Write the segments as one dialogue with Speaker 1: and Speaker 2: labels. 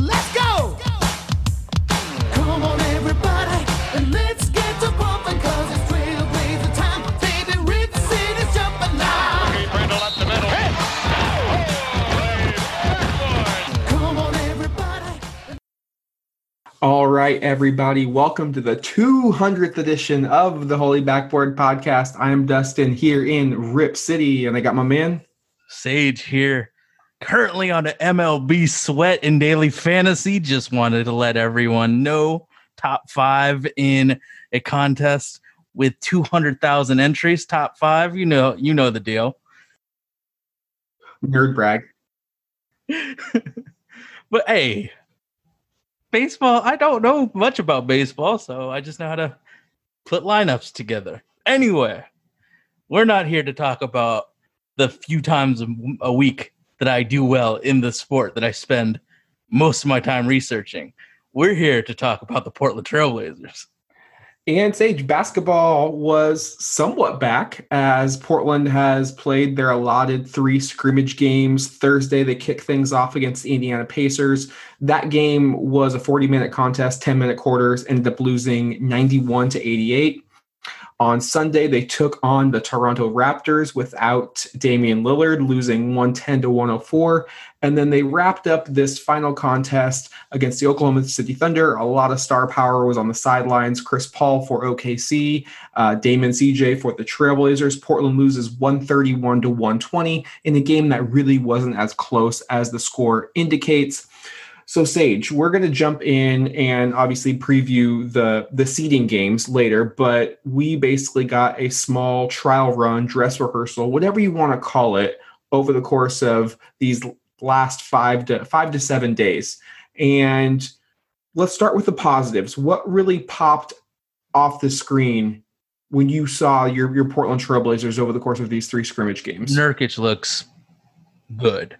Speaker 1: Let's go! Come on, everybody, and let's get to bumping, cause it's trailblazer time. Baby, Rip City's jumping now.
Speaker 2: Brindle up the middle.
Speaker 1: Come on, everybody.
Speaker 3: All right, everybody, welcome to the 200th edition of the Holy Backboard Podcast. I am Dustin here in Rip City, and I got my man.
Speaker 4: Sage here, currently on an MLB sweat in daily fantasy. Just wanted to let everyone know top five in a contest with 200,000 entries. Top five, you know, you know the deal.
Speaker 3: Nerd brag.
Speaker 4: But hey, baseball, I don't know much about baseball, so I just know how to put lineups together. Anyway, we're not here to talk about the few times a- a week that I do well in the sport that I spend most of my time researching. We're here to talk about the Portland Trailblazers.
Speaker 3: And Sage, basketball was somewhat back as Portland has played their allotted three scrimmage games. Thursday, they kick things off against the Indiana Pacers. That game was a 40 minute contest, 10 minute quarters, ended up losing 91 to 88. On Sunday, they took on the Toronto Raptors without Damian Lillard, losing 110 to 104. And then they wrapped up this final contest against the Oklahoma City Thunder. A lot of star power was on the sidelines. Chris Paul for OKC, uh, Damon CJ for the Trailblazers. Portland loses 131 to 120 in a game that really wasn't as close as the score indicates. So Sage, we're going to jump in and obviously preview the the seeding games later, but we basically got a small trial run, dress rehearsal, whatever you want to call it, over the course of these last 5 to 5 to 7 days. And let's start with the positives. What really popped off the screen when you saw your your Portland Trailblazers over the course of these three scrimmage games?
Speaker 4: Nurkic looks good.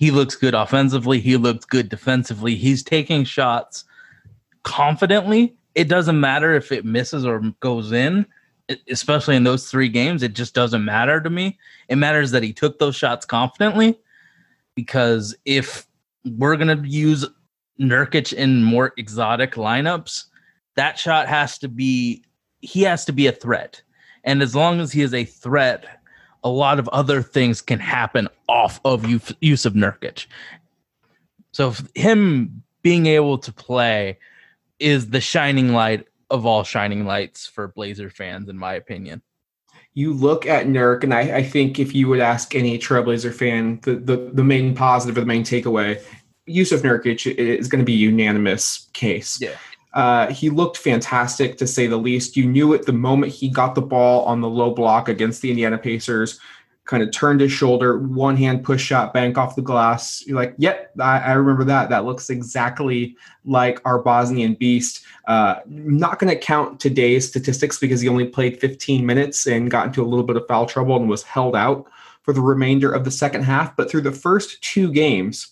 Speaker 4: He looks good offensively. He looks good defensively. He's taking shots confidently. It doesn't matter if it misses or goes in, especially in those three games. It just doesn't matter to me. It matters that he took those shots confidently because if we're going to use Nurkic in more exotic lineups, that shot has to be, he has to be a threat. And as long as he is a threat, a lot of other things can happen off of use, use of Nurkic. So him being able to play is the shining light of all shining lights for Blazer fans, in my opinion.
Speaker 3: you look at Nurk, and I, I think if you would ask any Trailblazer fan, the, the, the main positive or the main takeaway, Yusuf Nurkic is going to be a unanimous case.
Speaker 4: Yeah.
Speaker 3: Uh, he looked fantastic to say the least. You knew it the moment he got the ball on the low block against the Indiana Pacers, kind of turned his shoulder, one hand push shot, bank off the glass. You're like, yep, I, I remember that. That looks exactly like our Bosnian beast. Uh, not going to count today's statistics because he only played 15 minutes and got into a little bit of foul trouble and was held out for the remainder of the second half. But through the first two games,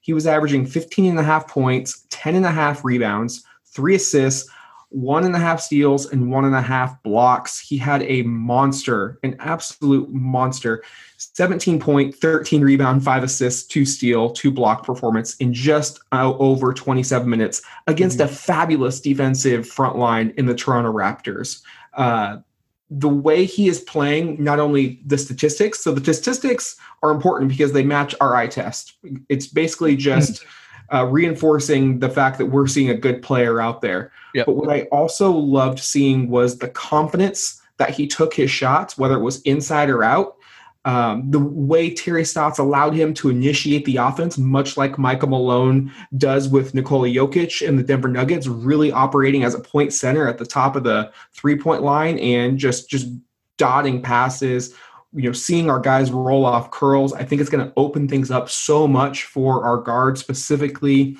Speaker 3: he was averaging 15 and a half points, 10 and a half rebounds, three assists, one and a half steals, and one and a half blocks. He had a monster, an absolute monster. 17 point, 13 rebound, five assists, two steal, two block performance in just uh, over 27 minutes against a fabulous defensive front line in the Toronto Raptors. Uh, the way he is playing, not only the statistics, so the statistics are important because they match our eye test. It's basically just uh, reinforcing the fact that we're seeing a good player out there.
Speaker 4: Yep.
Speaker 3: But what I also loved seeing was the confidence that he took his shots, whether it was inside or out. Um, the way Terry Stotts allowed him to initiate the offense, much like Michael Malone does with Nikola Jokic and the Denver Nuggets, really operating as a point center at the top of the three point line and just just dotting passes. You know, seeing our guys roll off curls, I think it's going to open things up so much for our guards, specifically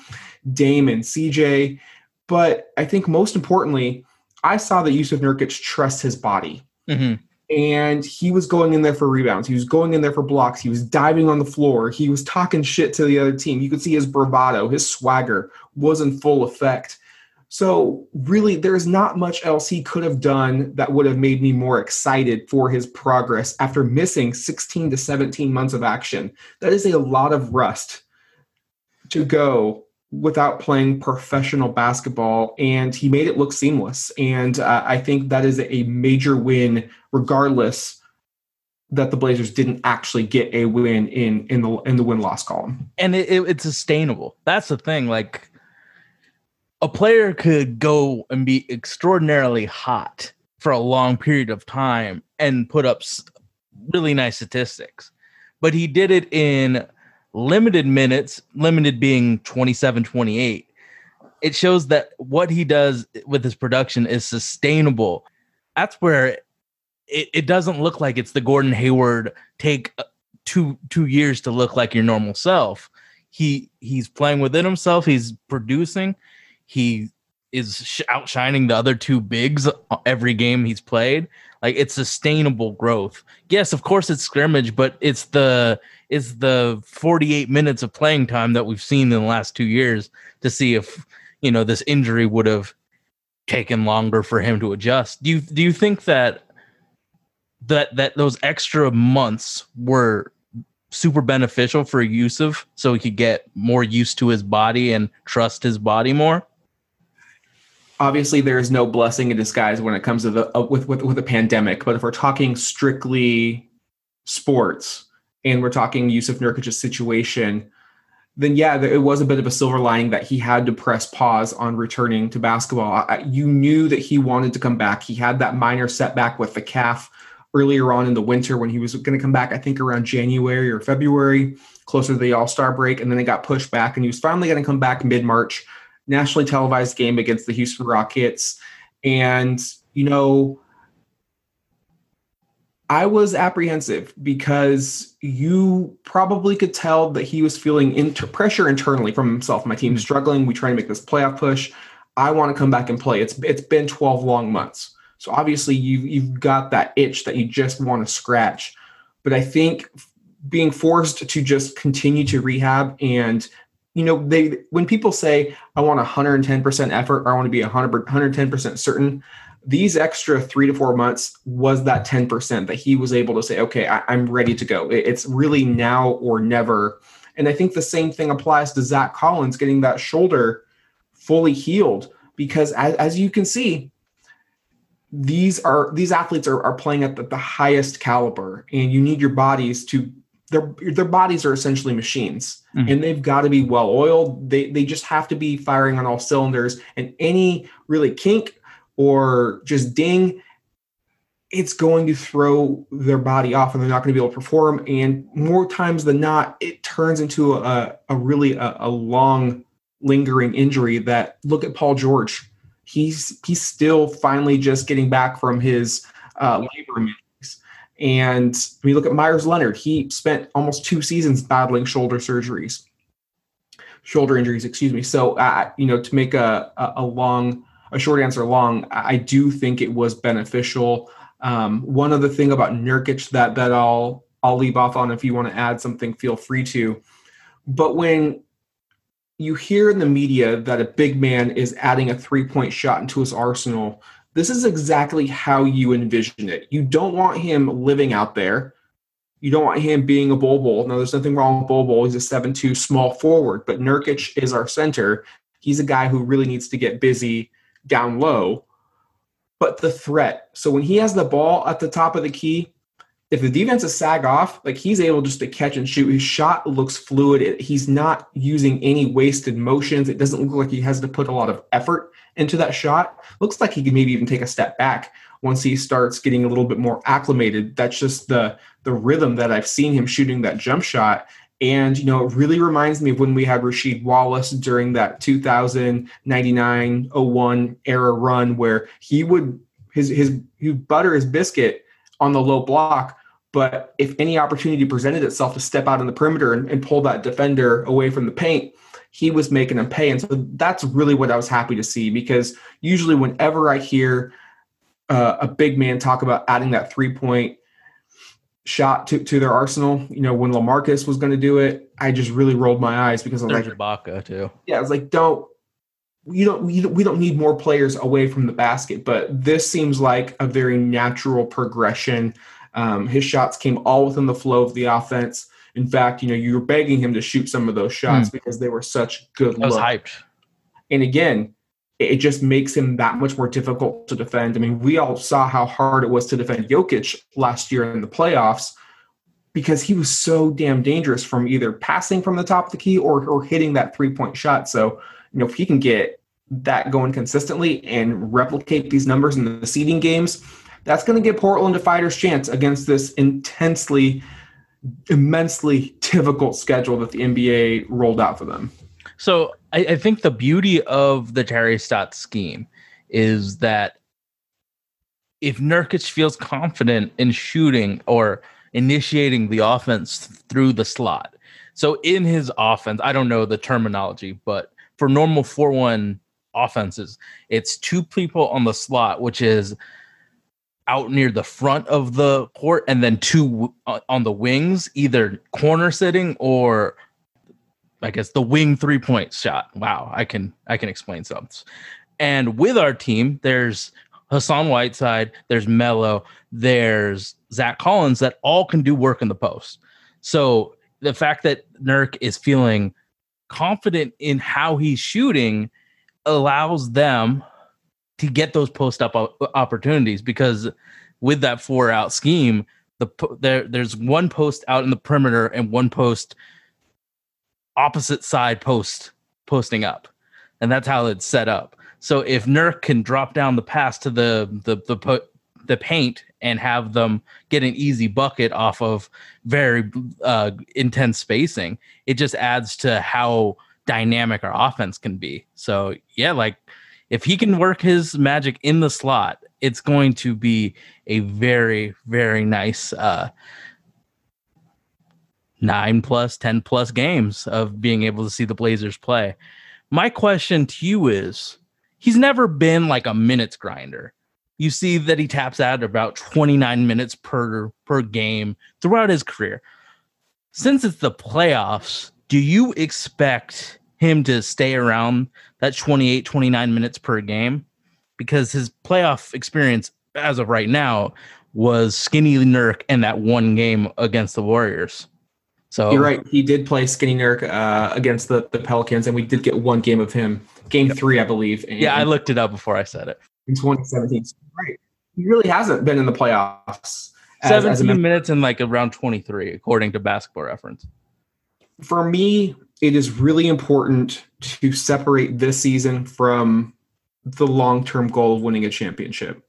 Speaker 3: Dame and CJ. But I think most importantly, I saw that Yusuf Nurkic trusts his body
Speaker 4: Mhm.
Speaker 3: and he was going in there for rebounds. He was going in there for blocks. He was diving on the floor. He was talking shit to the other team. You could see his bravado, his swagger was in full effect. So, really, there's not much else he could have done that would have made me more excited for his progress after missing 16 to 17 months of action. That is a lot of rust to go without playing professional basketball, and he made it look seamless. And uh, I think that is a major win, regardless that the Blazers didn't actually get a win in in the in the win loss column.
Speaker 4: and it, it, it's sustainable. That's the thing. Like a player could go and be extraordinarily hot for a long period of time and put up really nice statistics, but he did it in limited minutes, limited being 27, 28. It shows that what he does with his production is sustainable. That's where it, it doesn't look like it's the Gordon Hayward take uh, two two years to look like your normal self. He he's playing within himself. He's producing. He is sh- outshining the other two bigs every game he's played. Like it's sustainable growth. Yes, of course it's scrimmage, but it's the it's the 48 minutes of playing time that we've seen in the last two years to see if you know this injury would have taken longer for him to adjust. Do you do you think that that that those extra months were super beneficial for Yusuf so he could get more used to his body and trust his body more?
Speaker 3: Obviously there is no blessing in disguise when it comes to the uh, with, with with a pandemic but if we're talking strictly sports and we're talking Yusuf Nurkic's situation then yeah it was a bit of a silver lining that he had to press pause on returning to basketball. I, you knew that he wanted to come back. He had that minor setback with the calf earlier on in the winter when he was going to come back i think around january or february closer to the all-star break and then it got pushed back and he was finally going to come back mid-march nationally televised game against the Houston Rockets. And, you know, I was apprehensive because you probably could tell that he was feeling inter- pressure internally from himself. My team's mm-hmm. struggling. We try to make this playoff push. I want to come back and play. It's it's been 12 long months. So obviously you you've got that itch that you just want to scratch. But I think being forced to just continue to rehab and you know they when people say i want 110% effort or i want to be 100 110% certain these extra three to four months was that 10% that he was able to say okay I, i'm ready to go. It's really now or never. And i think the same thing applies to zach collins getting that shoulder fully healed because as, as you can see these are these athletes are, are playing at the, the highest caliber and you need your bodies to their their bodies are essentially machines
Speaker 4: Mhm.
Speaker 3: and they've got to be well oiled they they just have to be firing on all cylinders and any really kink or just ding it's going to throw their body off and they're not going to be able to perform and more times than not it turns into a, a really a, a long lingering injury that look at paul george he's he's still finally just getting back from his uh, labor. And you look at Meyers Leonard, he spent almost two seasons battling shoulder surgeries, shoulder injuries, excuse me. So, uh, you know, to make a, a, a long, a short answer long, I I do think it was beneficial. Um, one other thing about Nurkic that that I'll I'll leave off on. If you want to add something, feel free to. But when you hear in the media that a big man is adding a three point shot into his arsenal, this is exactly how you envision it. You don't want him living out there. You don't want him being a Bol Bol. Now, there's nothing wrong with Bol. He's a 7 2 small forward, but Nurkic is our center. He's a guy who really needs to get busy down low. But the threat. So when he has the ball at the top of the key, if the defense is sag off, like he's able just to catch and shoot. His shot looks fluid. It- he's not using any wasted motions. It doesn't look like he has to put a lot of effort into that shot. Looks like he can maybe even take a step back once he starts getting a little bit more acclimated. That's just the the rhythm that I've seen him shooting that jump shot. And you know, it really reminds me of when we had Rasheed Wallace during that 2099 01 era run where he would his his he butter his biscuit on the low block. But if any opportunity presented itself to step out on the perimeter and, and pull that defender away from the paint, he was making them pay. And so that's really what I was happy to see because usually whenever I hear uh, a big man talk about adding that three point shot to, to their arsenal, you know, when LaMarcus was going to do it, I just really rolled my eyes because I was
Speaker 4: There's
Speaker 3: like,
Speaker 4: Ibaka too.
Speaker 3: yeah, I was like, don't you don't we don't, we don't need more players away from the basket, but this seems like a very natural progression. Um, his shots came all within the flow of the offense. In fact, you know, you were begging him to shoot some of those shots because they were such good
Speaker 4: I was hyped.
Speaker 3: And again, it it just makes him that much more difficult to defend. I mean, we all saw how hard it was to defend Jokic last year in the playoffs because he was so damn dangerous from either passing from the top of the key or, or hitting that three point shot. So, you know, if he can get that going consistently and replicate these numbers in the seeding games, that's going to give Portland a fighter's chance against this intensely, immensely difficult schedule that the NBA rolled out for them.
Speaker 4: So I, I think the beauty of the Terry Stotts scheme is that if Nurkic feels confident in shooting or initiating the offense through the slot. So in his offense, I don't know the terminology, but for normal 4-1 offenses, it's two people on the slot, which is out near the front of the court, and then two uh, on the wings, either corner sitting or I guess the wing three point shot. Wow, I can I can explain something. And with our team, there's Hassan Whiteside, there's Mello, there's Zach Collins that all can do work in the post. So the fact that Nurk is feeling confident in how he's shooting allows them to get those post up opportunities because with that four out scheme, the there there's one post out in the perimeter and one post opposite side post posting up, and that's how it's set up. So if Nurk can drop down the pass to the the the the paint and have them get an easy bucket off of very uh, intense spacing, it just adds to how dynamic our offense can be. So yeah, like if he can work his magic in the slot, it's going to be a very very nice uh, nine plus, 10 plus games of being able to see the Blazers play. My question to you is he's never been like a minutes grinder. You see that he taps out about 29 minutes per per game throughout his career. Since it's the playoffs, do you expect him to stay around that 28 29 minutes per game? Because his playoff experience as of right now was skinny Nurk and that one game against the Warriors. So
Speaker 3: You're right. He did play Skinny Nurk uh, against the, the Pelicans, and we did get one game of him, game three, I believe. In,
Speaker 4: Yeah, I looked it up before I said it.
Speaker 3: in 2017. Right. He really hasn't been in the playoffs. as- as
Speaker 4: 17
Speaker 3: member.
Speaker 4: minutes and like around 23, according to basketball reference.
Speaker 3: For me, it is really important to separate this season from the long term goal of winning a championship.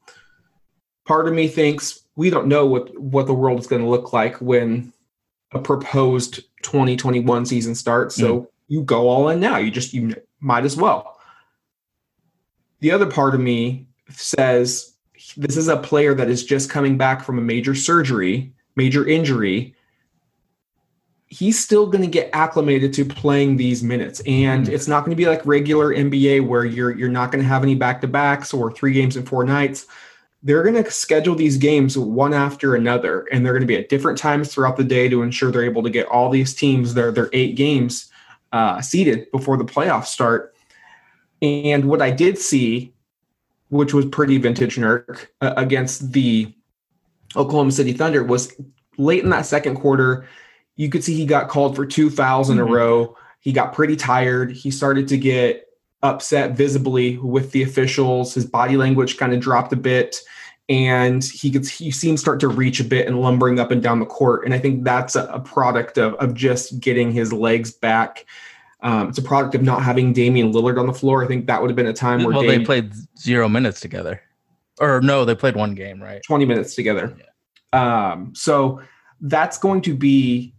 Speaker 3: Part of me thinks we don't know what, what the world is going to look like when a proposed 2021 season starts. So hmm. you go all in now. You just you might as well. The other part of me says this is a player that is just coming back from a major surgery, major injury. He's still going to get acclimated to playing these minutes, and
Speaker 4: Mhm.
Speaker 3: it's not going to be like regular NBA where you're you're not going to have any back to backs or three games in four nights. They're going to schedule these games one after another and they're going to be at different times throughout the day to ensure they're able to get all these teams their their eight games uh, seated before the playoffs start. And what i did see which was pretty vintage Nurk uh, against the oklahoma city thunder was late in that second quarter you could see he got called for two fouls in a
Speaker 4: Mhm.
Speaker 3: row he got pretty tired he started to get upset visibly with the officials. His body language kind of dropped a bit, and he could you see him start to reach a bit and lumbering up and down the court. And I think that's a, a product of of just getting his legs back. Um, it's a product of not having Damian Lillard on the floor. I think that would have been a time where
Speaker 4: Well,
Speaker 3: Dame,
Speaker 4: they played zero minutes together. Or no, they played one game, right?
Speaker 3: 20 minutes together. Um, so that's going to be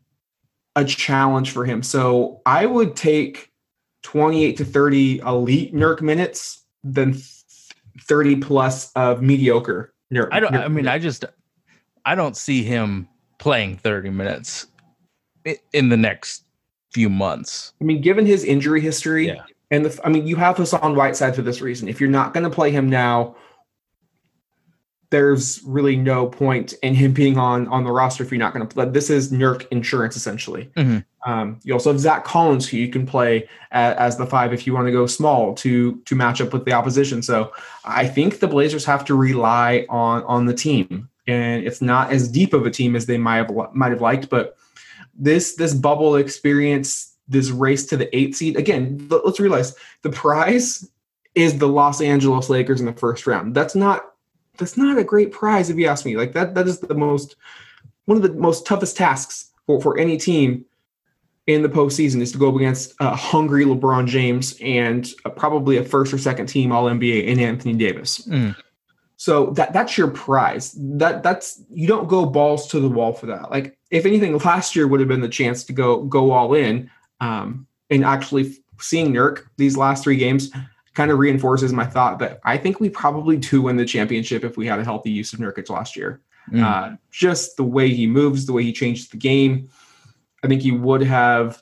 Speaker 3: a challenge for him. So I would take 28 to 30 elite Nurk minutes than 30 plus of mediocre Nurk.
Speaker 4: I don't
Speaker 3: Nurk
Speaker 4: I mean, I just I don't see him playing 30 minutes in the next few months.
Speaker 3: I mean, given his injury history,
Speaker 4: Yeah.
Speaker 3: and the, I mean, you have Hassan Whiteside for this reason. If you're not going to play him now, there's really no point in him being on on the roster if you're not going to play. This is Nurk insurance essentially.
Speaker 4: Mhm.
Speaker 3: Um, you also have Zach Collins, who you can play as, as the five if you want to go small to to match up with the opposition. So I think the Blazers have to rely on on the team, and it's not as deep of a team as they might have might have liked, but this this bubble experience, this race to the eight seed. Again, let's realize the prize is the Los Angeles Lakers in the first round. That's not that's not a great prize if you ask me. Like that that is the most one of the most toughest tasks for, for any team in the postseason is to go up against a hungry LeBron James and uh, probably a first or second team All NBA in Anthony Davis.
Speaker 4: Mm.
Speaker 3: So that that's your prize. That that's you don't go balls to the wall for that. Like if anything, last year would have been the chance to go go all in. Um, and actually seeing Nurk these last three games kind of reinforces my thought that I think we probably do win the championship if we had a healthy Yusuf Nurkic last year.
Speaker 4: Mm.
Speaker 3: Uh, just the way he moves, the way he changed the game. I think he would have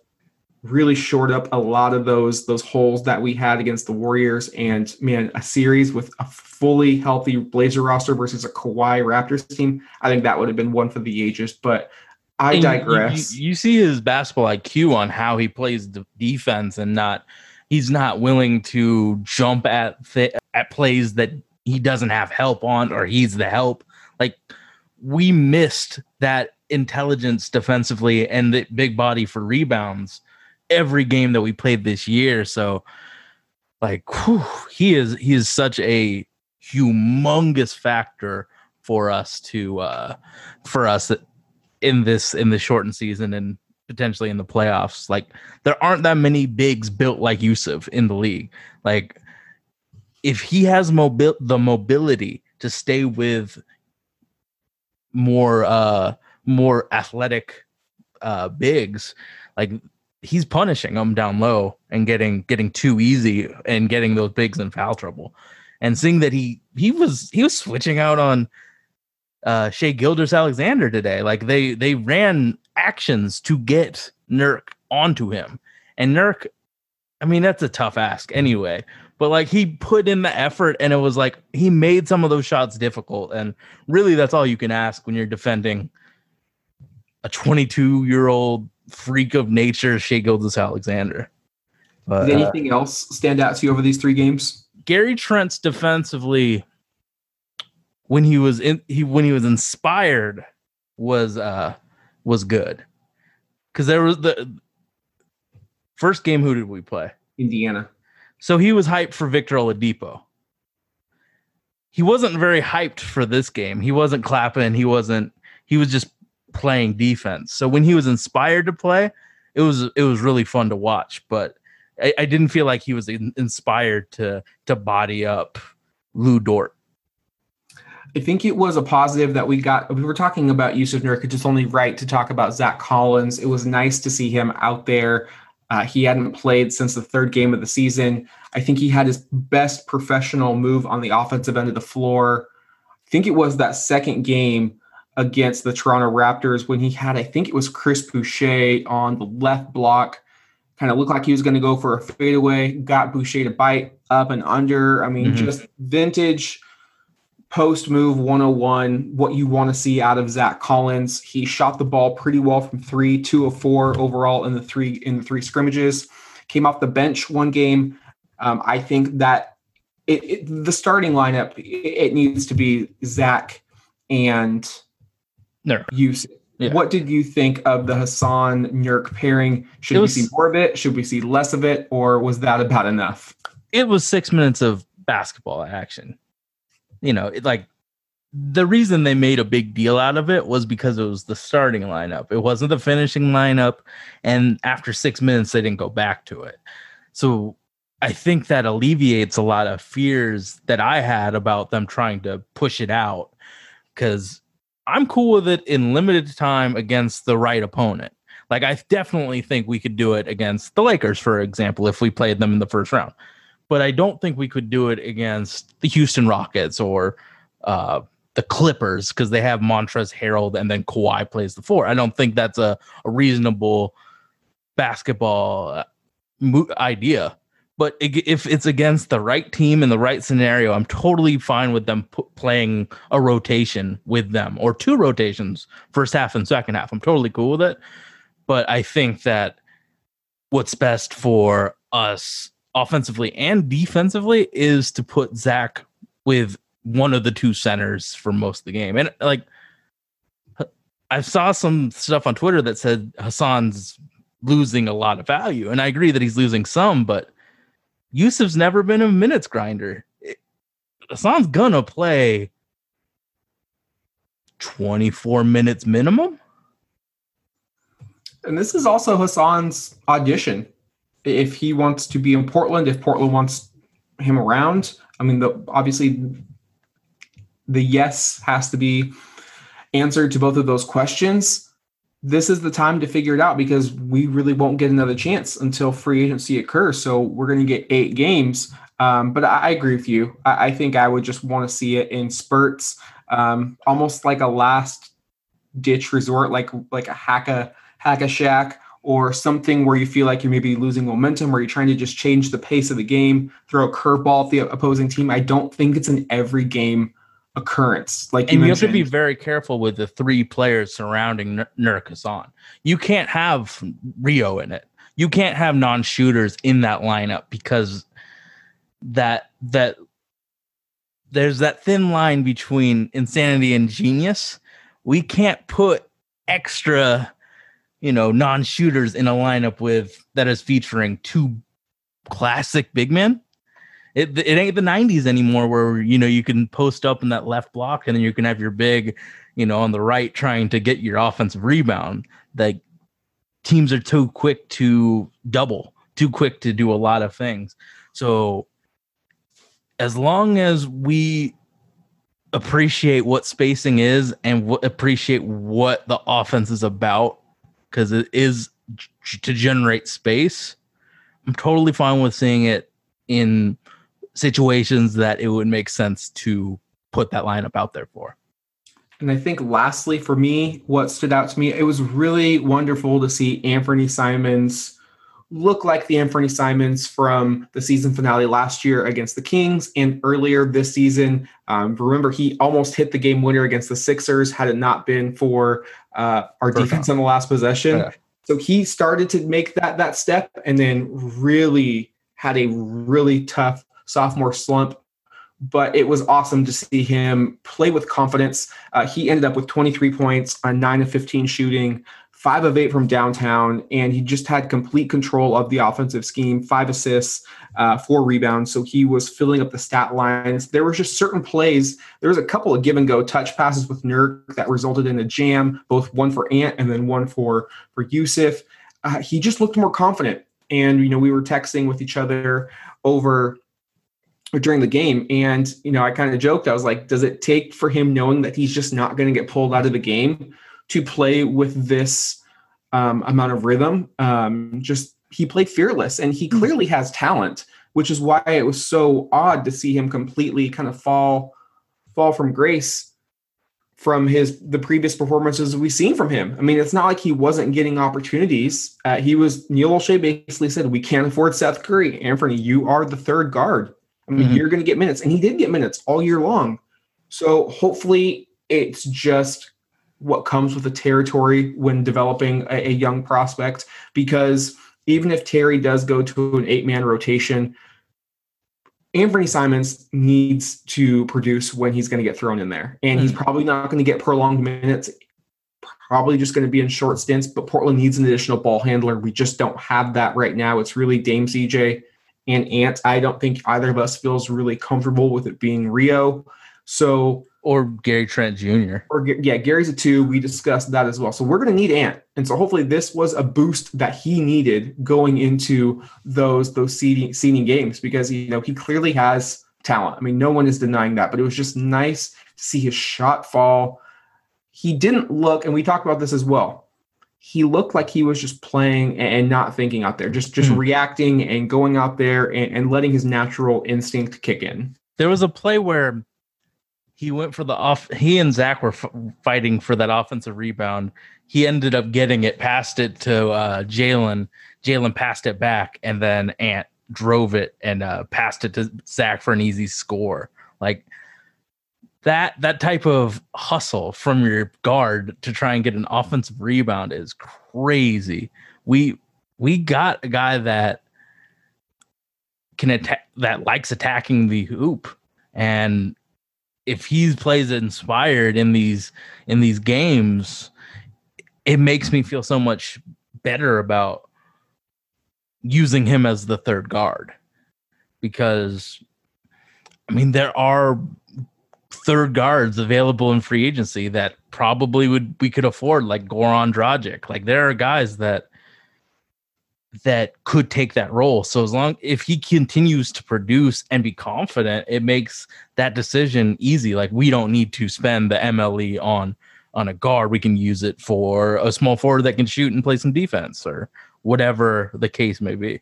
Speaker 3: really shored up a lot of those those holes that we had against the Warriors. And man, a series with a fully healthy Blazer roster versus a Kawhi Raptors team, I think that would have been one for the ages. But I
Speaker 4: And you-
Speaker 3: digress.
Speaker 4: You, you see his basketball IQ on how he plays the defense and not he's not willing to jump at th- at plays that he doesn't have help on or he's the help. Like we missed that intelligence defensively and the big body for rebounds every game that we played this year. So like whew, he is he is such a humongous factor for us to uh for us in this in the shortened season and potentially in the playoffs. Like there aren't that many bigs built like Yusuf in the league. Like if he has mobil the mobility to stay with more uh more athletic uh bigs, like he's punishing them down low and getting getting too easy and getting those bigs in foul trouble. And seeing that he he was he was switching out on uh Shai Gilgeous-Alexander today. Like they they ran actions to get Nurk onto him. And Nurk, I mean, that's a tough ask anyway. But like he put in the effort and it was like he made some of those shots difficult. And really that's all you can ask when you're defending a 22 year old freak of nature, Shai Gilgeous-Alexander. But
Speaker 3: Did
Speaker 4: uh,
Speaker 3: anything else stand out to you over these three games?
Speaker 4: Gary Trent's defensively when he was in he when he was inspired was uh was good. Cuz there was the first game who did we play?
Speaker 3: Indiana.
Speaker 4: So he was hyped for Victor Oladipo. He wasn't very hyped for this game. He wasn't clapping, he wasn't he was just playing defense. So when he was inspired to play, it was it was really fun to watch, but I, I didn't feel like he was in, inspired to to body up Lu Dort.
Speaker 3: I think it was a positive that we got. We were talking about Yusuf Nurkic. It's only right to talk about Zach Collins. It was nice to see him out there. Uh, he hadn't played since the third game of the season. I think he had his best professional move on the offensive end of the floor. I think it was that second game against the Toronto Raptors when he had, I think it was Chris Boucher on the left block. Kind of looked like he was going to go for a fadeaway, got Boucher to bite up and under. I mean,
Speaker 4: Mhm.
Speaker 3: just vintage post move 101 what you want to see out of Zach Collins. He shot the ball pretty well from 3, 2 of 4 overall in the 3 in the 3 scrimmages. Came off the bench one game. Um, I think that it, it the starting lineup it, it needs to be Zach and
Speaker 4: No.
Speaker 3: Yusuf.
Speaker 4: Yeah.
Speaker 3: What did you think of the Hassan Nurk pairing? Should
Speaker 4: It
Speaker 3: we see more of it? Should we see less of it? Or was that about enough?
Speaker 4: It was 6 minutes of basketball action. You know, it like the reason they made a big deal out of it was because it was the starting lineup. It wasn't the finishing lineup. And after six minutes, they didn't go back to it. So I think that alleviates a lot of fears that I had about them trying to push it out because I'm cool with it in limited time against the right opponent. Like, I definitely think we could do it against the Lakers, for example, if we played them in the first round. But I don't think we could do it against the Houston Rockets or uh, the Clippers because they have Montrezl Harrell and then Kawhi plays the four. I don't think that's a, a reasonable basketball uh, idea. But if it's against the right team in the right scenario, I'm totally fine with them playing a rotation with them or two rotations, first half and second half. I'm totally cool with it. But I think that what's best for us offensively and defensively is to put Zach with one of the two centers for most of the game. And like I saw some stuff on Twitter that said Hassan's losing a lot of value, and I agree that he's losing some, but Yusuf's never been a minutes grinder. It, Hassan's gonna play 24 minutes minimum.
Speaker 3: And this is also Hassan's audition. If he wants to be in Portland, if Portland wants him around, I mean, the, obviously the yes has to be answered to both of those questions. This is the time to figure it out because we really won't get another chance until free agency occurs. So we're going to get eight games. Um, but I, I, agree with you. I, I think I would just want to see it in spurts, um, almost like a last ditch resort, like like a hack a hack a Shaq or something where you feel like you're maybe losing momentum or you're trying to just change the pace of the game, throw a curveball at the opposing team. I don't think it's an every game occurrence. Like
Speaker 4: you
Speaker 3: and
Speaker 4: you have to be very careful with the three players surrounding Nur- Nurk You can't have Rio in it. You can't have non-shooters in that lineup because that that there's that thin line between insanity and genius. We can't put extra, you know, non-shooters in a lineup with that is featuring two classic big men. It, it ain't the 90s anymore where you know you can post up in that left block and then you can have your big, you know, on the right trying to get your offensive rebound. Like teams are too quick to double, too quick to do a lot of things. So as long as we appreciate what spacing is and w- appreciate what the offense is about because it is to generate space i'm totally fine with seeing it in situations that it would make sense to put that lineup out there for.
Speaker 3: And I think lastly for me, what stood out to me, it was really wonderful to see Anthony Simons look like the Anthony Simons from the season finale last year against the Kings and earlier this season. Um, remember, he almost hit the game winner against the Sixers had it not been for uh, our
Speaker 4: Perfect.
Speaker 3: defense on the last possession.
Speaker 4: Yeah.
Speaker 3: So he started to make that that step and then really had a really tough sophomore slump. But it was awesome to see him play with confidence. Uh, he ended up with 23 points on 9 of 15 shooting, 5 of 8 from downtown, and he just had complete control of the offensive scheme, 5 assists, uh, 4 rebounds. So he was filling up the stat lines. There were just certain plays. There was a couple of give and go touch passes with Nurk that resulted in a jam, both one for Ant and then one for, for Yusuf. Uh, he just looked more confident. And, you know, we were texting with each other over during the game and you know i kind of joked i was like does it take for him knowing that he's just not going to get pulled out of the game to play with this um, amount of rhythm um, just he played fearless and he clearly has talent which is why it was so odd to see him completely kind of fall fall from grace from his the previous performances we've seen from him. I mean, it's not like he wasn't getting opportunities. Uh, he was Neil Olshey basically said, "We can't afford Seth Curry. Anthony, you are the third guard. I mean,
Speaker 4: Mhm.
Speaker 3: you're going to get minutes," and he did get minutes all year long. So hopefully, it's just what comes with the territory when developing a, a young prospect. Because even if Terry does go to an eight man rotation, Anthony Simons needs to produce when he's going to get thrown in there. And he's hmm. probably not going to get prolonged minutes, probably just going to be in short stints. But Portland needs an additional ball handler. We just don't have that right now. It's really Dame CJ and Ant. I don't think either of us feels really comfortable with it being Rio. So,
Speaker 4: or Gary Trent Jr.
Speaker 3: or yeah, Gary's a two. We discussed that as well. So we're going to need Ant, and so hopefully this was a boost that he needed going into those those seeding seeding games because you know he clearly has talent. I mean, no one is denying that, but it was just nice to see his shot fall. He didn't look, and we talked about this as well. He looked like he was just playing and- and not thinking out there, just just
Speaker 4: Hmm.
Speaker 3: reacting and going out there and, and letting his natural instinct kick in.
Speaker 4: There was a play where he went for the off. He and Zach were f- fighting for that offensive rebound. He ended up getting it, passed it to uh, Jalen. Jalen passed it back, and then Ant drove it and uh, passed it to Zach for an easy score. Like that, that type of hustle from your guard to try and get an offensive rebound is crazy. We we got a guy that can attack that likes attacking the hoop and if he plays inspired in these in these games, it makes me feel so much better about using him as the third guard because I mean there are third guards available in free agency that probably would we could afford like Goran Dragic. Like there are guys that that could take that role. So as long if he continues to produce and be confident, it makes that decision easy. Like we don't need to spend the MLE on on a guard. We can use it for a small forward that can shoot and play some defense or whatever the case may be.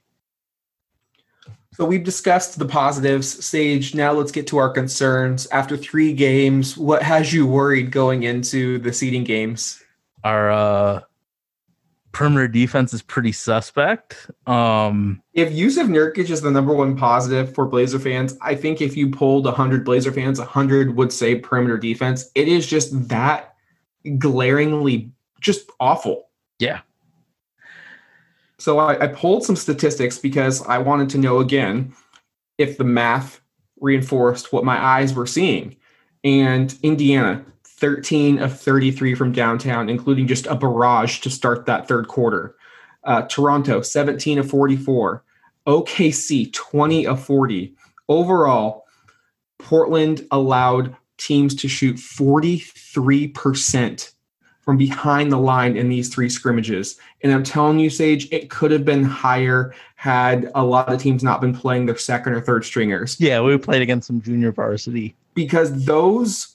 Speaker 3: So we've discussed the positives, Sage. Now let's get to our concerns. After three games, what has you worried going into the seeding games?
Speaker 4: Our uh perimeter defense is pretty suspect. Um
Speaker 3: If Yusuf Nurkic is the number one positive for Blazer fans, I think if you polled 100 Blazer fans, 100 would say perimeter defense. It is just that glaringly just awful.
Speaker 4: yeah.
Speaker 3: So I, I pulled some statistics because I wanted to know again if the math reinforced what my eyes were seeing. And Indiana, 13 of 33 from downtown, including just a barrage to start that third quarter. Uh, Toronto, 17 of 44. OKC, 20 of 40. Overall, Portland allowed teams to shoot 43% from behind the line in these three scrimmages. And I'm telling you, Sage, it could have been higher had a lot of teams not been playing their second or third stringers
Speaker 4: Yeah, we played against some junior varsity.
Speaker 3: because those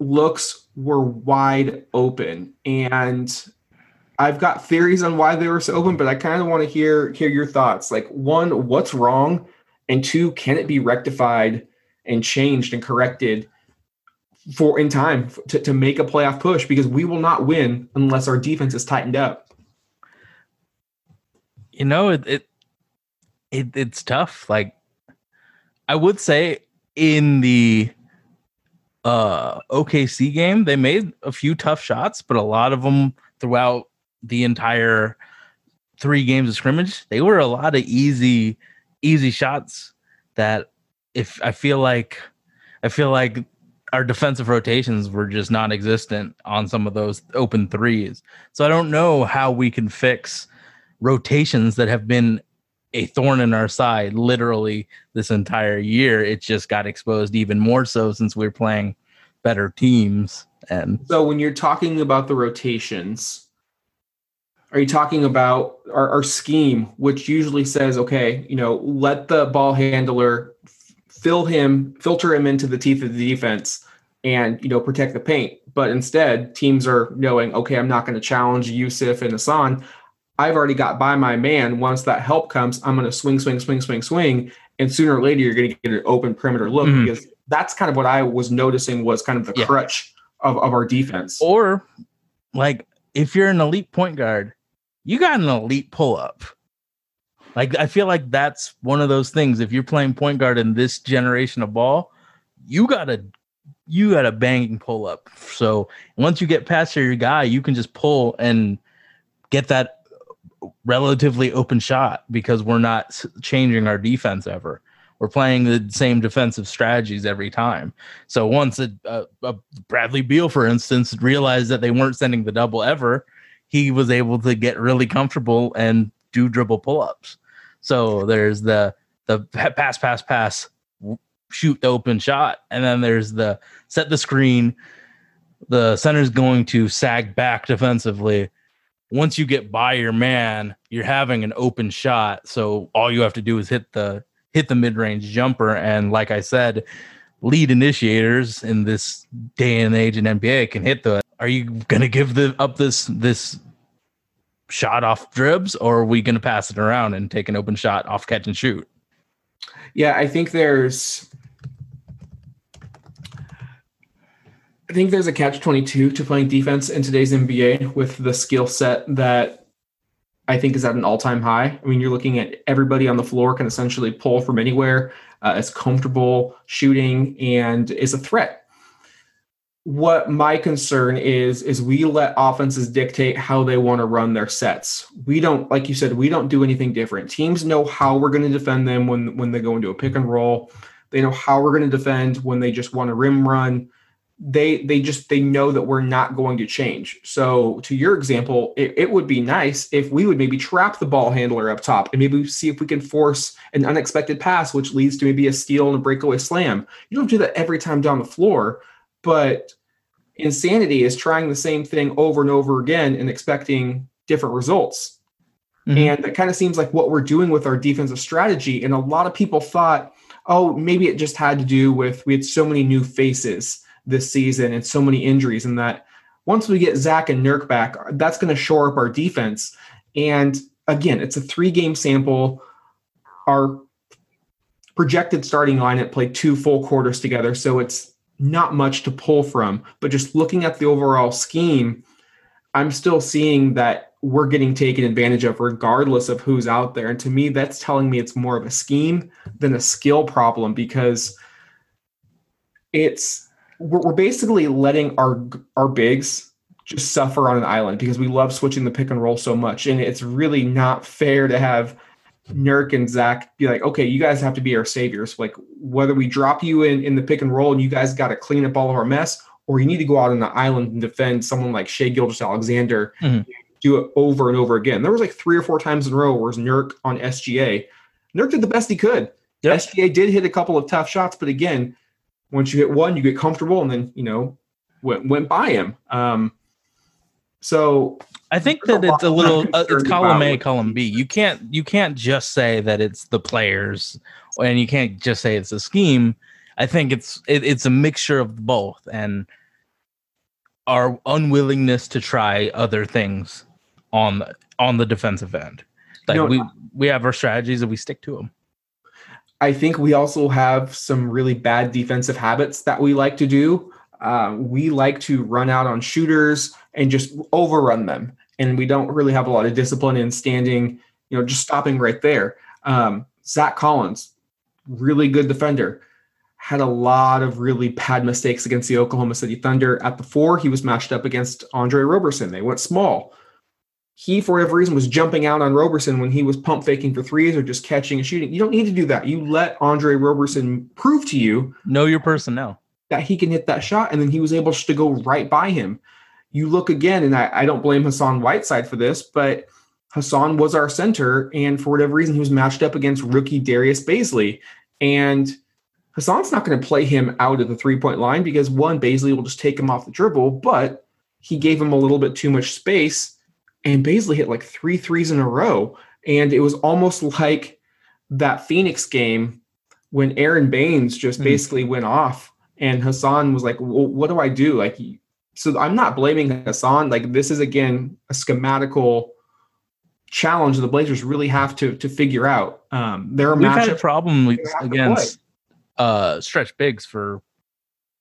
Speaker 3: looks were wide open. And I've got theories on why they were so open, but I kind of want to hear hear your thoughts. Like one, what's wrong? And two, can it be rectified and changed and corrected for in time to, to make a playoff push? Because we will not win unless our defense is tightened up.
Speaker 4: you know it, it it it's tough like i would say in the uh okc game they made a few tough shots but a lot of them throughout the entire three games of scrimmage they were a lot of easy easy shots that if i feel like i feel like our defensive rotations were just non-existent on some of those open threes. So i don't know how we can fix rotations that have been a thorn in our side literally this entire year. It just got exposed even more so since we're playing better teams. And
Speaker 3: So when you're talking about the rotations, are you talking about our, our scheme, which usually says, okay, you know, let the ball handler fill him, filter him into the teeth of the defense and, you know, protect the paint. But instead, teams are knowing, okay, I'm not going to challenge Yusuf and Hassan. I've already got by my man. Once that help comes, I'm going to swing, swing, swing, swing, swing. And sooner or later, you're going to get an open perimeter look
Speaker 4: Mhm.
Speaker 3: because that's kind of what I was noticing was kind of the
Speaker 4: Yeah.
Speaker 3: crutch of, of our defense.
Speaker 4: or like if you're an elite point guard, you got an elite pull up. Like I feel like that's one of those things. If you're playing point guard in this generation of ball, you got a you got a banging pull up. So once you get past your guy, you can just pull and get that relatively open shot because we're not changing our defense ever. We're playing the same defensive strategies every time. So once a, a, a Bradley Beal, for instance, realized that they weren't sending the double ever, he was able to get really comfortable and do dribble pull ups. So there's the the pass, pass, pass, shoot the open shot, and then there's the set the screen. The center's going to sag back defensively. Once you get by your man, you're having an open shot. So all you have to do is hit the hit the mid range jumper. And like I said, lead initiators in this day and age in NBA can hit the. Are you gonna give the up this this shot off dribs, or are we gonna pass it around and take an open shot off catch and shoot?
Speaker 3: Yeah, I think there's I think there's a catch 22 to playing defense in today's NBA with the skill set that I think is at an all-time high. I mean, you're looking at everybody on the floor can essentially pull from anywhere, uh, is comfortable shooting and is a threat. What my concern is is we let offenses dictate how they want to run their sets. We don't, like you said, we don't do anything different. Teams know how we're going to defend them when when they go into a pick and roll. They know how we're going to defend when they just want a rim run. They they just they know that we're not going to change. So to your example, it, it would be nice if we would maybe trap the ball handler up top and maybe see if we can force an unexpected pass, which leads to maybe a steal and a breakaway slam. You don't do that every time down the floor, but insanity is trying the same thing over and over again and expecting different results.
Speaker 4: Mhm.
Speaker 3: And that kind of seems like what we're doing with our defensive strategy. And a lot of people thought, oh, maybe it just had to do with we had so many new faces this season and so many injuries, and that once we get Zach and Nurk back, that's going to shore up our defense. And again, it's a three game sample. Our projected starting lineup played two full quarters together, so it's not much to pull from. But just looking at the overall scheme, I'm still seeing that we're getting taken advantage of regardless of who's out there. And to me, that's telling me it's more of a scheme than a skill problem because it's we're, we're basically letting our our bigs just suffer on an island because we love switching the pick and roll so much. And it's really not fair to have Nurk and Zach be like, okay, you guys have to be our saviors. Like whether we drop you in in the pick and roll and you guys got to clean up all of our mess, or you need to go out on the island and defend someone like Shai Gilgeous-Alexander,
Speaker 4: Mhm.
Speaker 3: do it over and over again. There was like three or four times in a row where Nurk on SGA. Nurk did the best he could.
Speaker 4: Yep.
Speaker 3: SGA did hit a couple of tough shots, but again, once you hit one, you get comfortable, and then you know went went by him. Um, so
Speaker 4: I think that it's a little uh, it's column A, column B. You can't you can't just say that it's the players, and you can't just say it's a scheme. I think it's it, it's a mixture of both, and our unwillingness to try other things on the, on the defensive end. Like
Speaker 3: No,
Speaker 4: we we have our strategies and we stick to them.
Speaker 3: I think we also have some really bad defensive habits that we like to do. Uh, we like to run out on shooters and just overrun them, and we don't really have a lot of discipline in standing, you know, just stopping right there. Um, Zach Collins, really good defender, had a lot of really bad mistakes against the Oklahoma City Thunder. At the four, he was matched up against Andre Roberson. They went small. He, for whatever reason, was jumping out on Roberson when he was pump faking for threes or just catching and shooting. You don't need to do that. You let Andre Roberson prove to you
Speaker 4: Know your personnel.
Speaker 3: that he can hit that shot, and then he was able to go right by him. You look again, and I, I don't blame Hassan Whiteside for this, but Hassan was our center, and for whatever reason, he was matched up against rookie Darius Bazley. And Hassan's not going to play him out of the three point line because one, Bazley will just take him off the dribble, but he gave him a little bit too much space, and Bazley hit like three threes in a row. And it was almost like that Phoenix game when Aron Baynes just
Speaker 4: Mhm.
Speaker 3: basically went off and Hassan was like, well, what do I do? Like, so I'm not blaming Hassan. Like, this is again a schematical challenge the Blazers really have to to figure out. Um, there are
Speaker 4: We've had a
Speaker 3: matchups.
Speaker 4: problem with-
Speaker 3: have to
Speaker 4: against uh stretch bigs for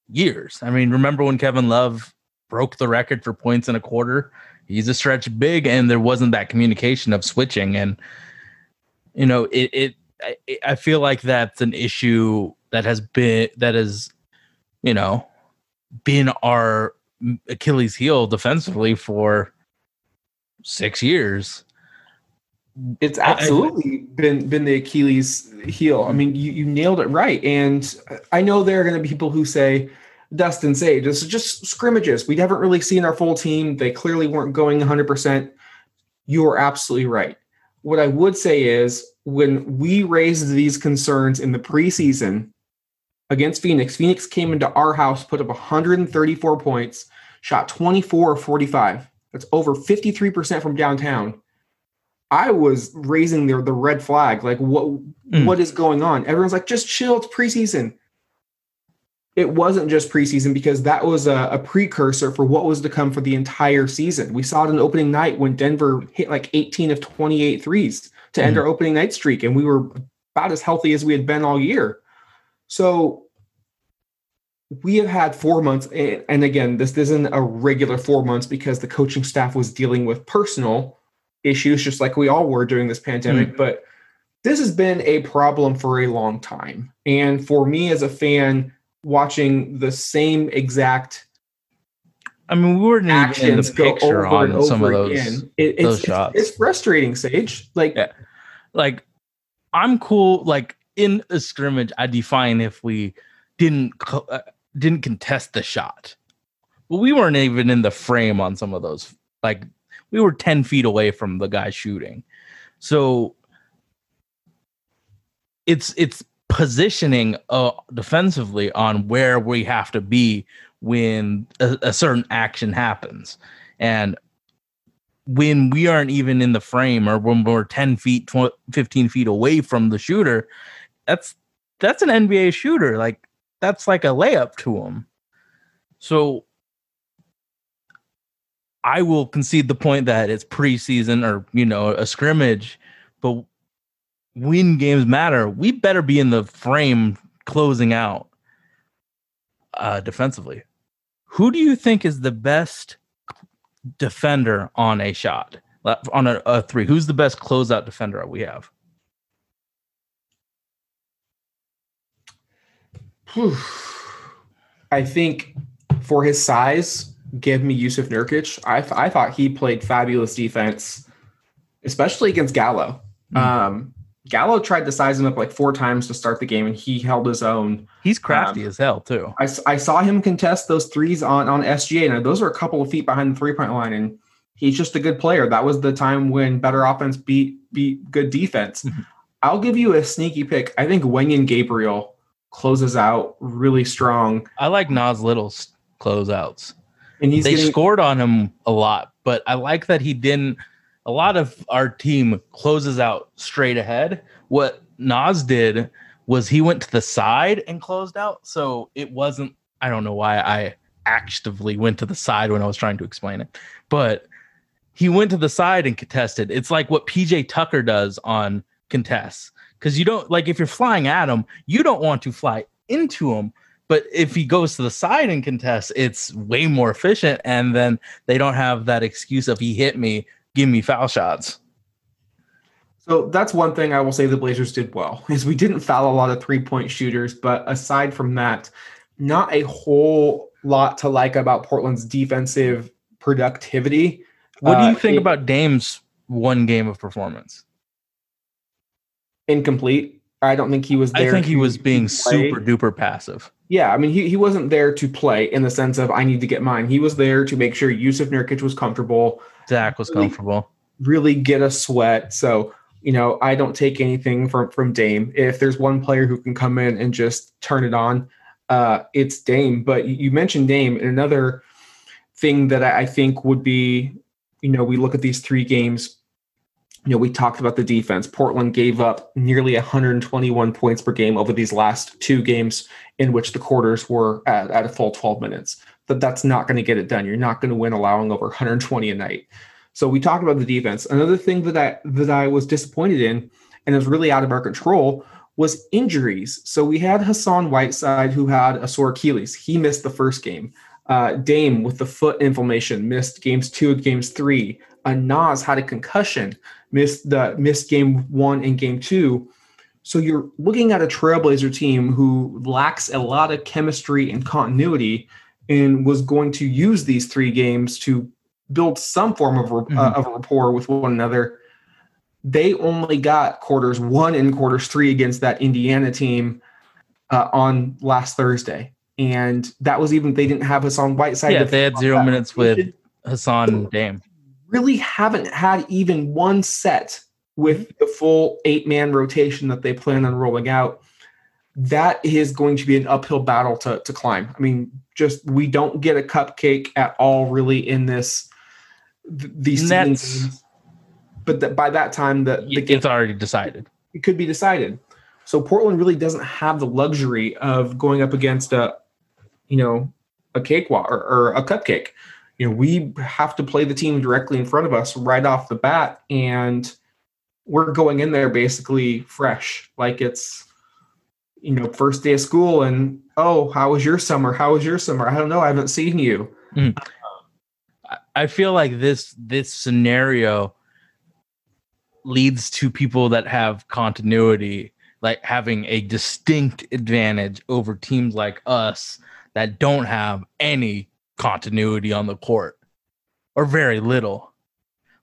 Speaker 4: years. I mean, remember when Kevin Love broke the record for points in a quarter? He's a stretch big, and there wasn't that communication of switching. And you know, it it I, I feel like that's an issue that has been that is, you know, been our Achilles heel defensively for six years.
Speaker 3: It's absolutely been been the Achilles heel. I mean, you, you nailed it right. And I know there are going to be people who say, Dustin Sage, this is just scrimmages. We haven't really seen our full team. They clearly weren't going 100%. You are absolutely right. What I would say is when we raised these concerns in the preseason against Phoenix, Phoenix came into our house, put up 134 points, shot 24 or 45. That's over 53% from downtown. I was raising the, the red flag. Like, what
Speaker 4: Mm.
Speaker 3: what is going on? Everyone's like, just chill. It's preseason. It wasn't just preseason because that was a, a precursor for what was to come for the entire season. We saw it in opening night when Denver hit like 18 of 28 threes to end
Speaker 4: Mhm.
Speaker 3: our opening night streak, and we were about as healthy as we had been all year. So we have had four months, and and again, this isn't a regular four months because the coaching staff was dealing with personal issues, just like we all were during this pandemic. But this has been a problem for a long time. And for me as a fan, watching the same exact
Speaker 4: I mean, we weren't even in the
Speaker 3: go
Speaker 4: picture on some of those.
Speaker 3: again, it- it's,
Speaker 4: those shots.
Speaker 3: It's, frustrating, Sage. Like,
Speaker 4: Yeah. like I'm cool. Like in a scrimmage, I define if we didn't uh, didn't contest the shot. But we weren't even in the frame on some of those. Like we were ten feet away from the guy shooting, so it's it's positioning uh, defensively on where we have to be when a, a certain action happens, and when we aren't even in the frame or when we're 10 feet tw- 15 feet away from the shooter that's that's an nba shooter. Like that's like a layup to him so i will concede the point that it's preseason or you know a scrimmage but when games matter we better be in the frame closing out uh defensively who do you think is the best defender on a shot uh, on a, a three who's the best closeout defender we have
Speaker 3: I think for his size, give me Yusuf Nurkic. I, th- I thought he played fabulous defense, especially against Gallo.
Speaker 4: Mhm.
Speaker 3: Um, Gallo tried to size him up like four times to start the game, and he held his own.
Speaker 4: he's crafty
Speaker 3: Um,
Speaker 4: as hell too
Speaker 3: I saw him contest those threes on, on SGA. Now, those are a couple of feet behind the three point line, and he's just a good player. That was the time when better offense beat beat good defense.
Speaker 4: Mhm.
Speaker 3: I'll give you a sneaky pick. I think Wenyen Gabriel closes out really strong,
Speaker 4: i like nas little's closeouts
Speaker 3: and he's
Speaker 4: they
Speaker 3: getting
Speaker 4: scored on him a lot, but I like that he didn't. A lot of our team closes out straight ahead. What Nas did was he went to the side and closed out. So it wasn't, I don't know why I actively went to the side when I was trying to explain it, but he went to the side and contested. It's like what PJ Tucker does on contests. Because you don't like if you're flying at him, you don't want to fly into him. But if he goes to the side and contests, it's way more efficient. And then they don't have that excuse of he hit me, give me foul shots.
Speaker 3: So that's one thing I will say the Blazers did well is we didn't foul a lot of three point shooters, but aside from that, not a whole lot to like about Portland's defensive productivity.
Speaker 4: What do you
Speaker 3: Uh,
Speaker 4: think
Speaker 3: it-
Speaker 4: about Dame's one game of performance?
Speaker 3: Incomplete. I don't think he was there.
Speaker 4: I think he was being
Speaker 3: play.
Speaker 4: super duper passive.
Speaker 3: Yeah, I mean, he, he wasn't there to play in the sense of I need to get mine. He was there to make sure Yusuf Nurkic was comfortable,
Speaker 4: Zach was
Speaker 3: Really?
Speaker 4: comfortable.
Speaker 3: really get a sweat. So, you know, I don't take anything from from Dame. If there's one player who can come in and just turn it on, uh, it's Dame. But you- mentioned Dame, and another thing that I I think would be, you know, we look at these three games. You know, we talked about the defense. Portland gave up nearly 121 points per game over these last two games, in which the quarters were at, at a full 12 minutes. That that's not going to get it done. You're not going to win allowing over 120 a night. So we talked about the defense. Another thing that I that I was disappointed in, and is really out of our control, was injuries. So we had Hassan Whiteside who had a sore Achilles. He missed the first game. Uh, Dame with the foot inflammation missed games two and games three. Uh, Nas had a concussion, missed the missed game one and game two. So you're looking at a Trailblazer team who lacks a lot of chemistry and continuity, and was going to use these three games to build some form of, uh,
Speaker 4: Mhm.
Speaker 3: of rapport with one another. They only got quarters one and quarters three against that Indiana team uh, on last Thursday, and that was even they didn't have Hassan Whiteside.
Speaker 4: yeah, they had zero
Speaker 3: that
Speaker 4: minutes with Hassan and Dame.
Speaker 3: really haven't had even one set with the full eight man rotation that they plan on rolling out. That is going to be an uphill battle to, to climb. I mean, just we don't get a cupcake at all, really, in this th- these games. But that by that time, the, the game
Speaker 4: It's already decided.
Speaker 3: it could be decided. So Portland really doesn't have the luxury of going up against a, you know, a cakewalk or, or a cupcake. You know, we have to play the team directly in front of us right off the bat, and we're going in there basically fresh, like it's, you know, first day of school. And oh, how was your summer? How was your summer? I don't know. I haven't seen you. Mm.
Speaker 4: I- I feel like this this scenario leads to people that have continuity, like having a distinct advantage over teams like us that don't have any continuity on the court or very little.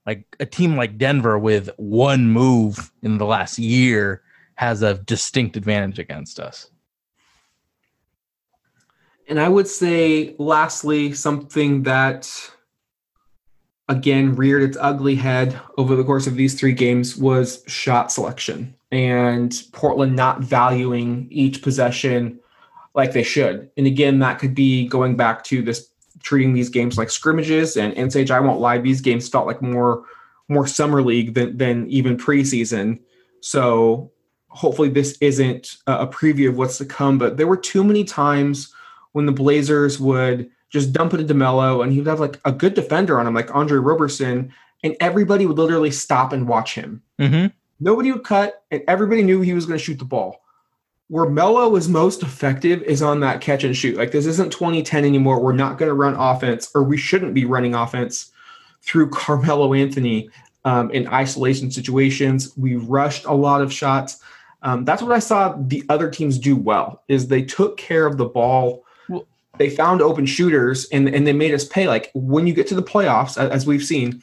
Speaker 4: Like a team like Denver with one move in the last year has a distinct advantage against us.
Speaker 3: And I would say, lastly, something that again reared its ugly head over the course of these three games was shot selection and Portland not valuing each possession like they should. And again, that could be going back to this treating these games like scrimmages and, and Sage, I won't lie, these games felt like more more summer league than than even preseason. So hopefully this isn't a preview of what's to come, but there were too many times when the Blazers would just dump it into Melo and he would have like a good defender on him, like Andre Roberson, and everybody would literally stop and watch him.
Speaker 4: Mm-hmm.
Speaker 3: Nobody would cut, and everybody knew he was going to shoot the ball. Where Melo is most effective is on that catch and shoot. Like this isn't 2010 anymore. We're not going to run offense, or we shouldn't be running offense through Carmelo Anthony um, in isolation situations. We rushed a lot of shots. Um, that's what I saw the other teams do well. Is they took care of the ball. They found open shooters and and they made us pay. Like when you get to the playoffs, as we've seen,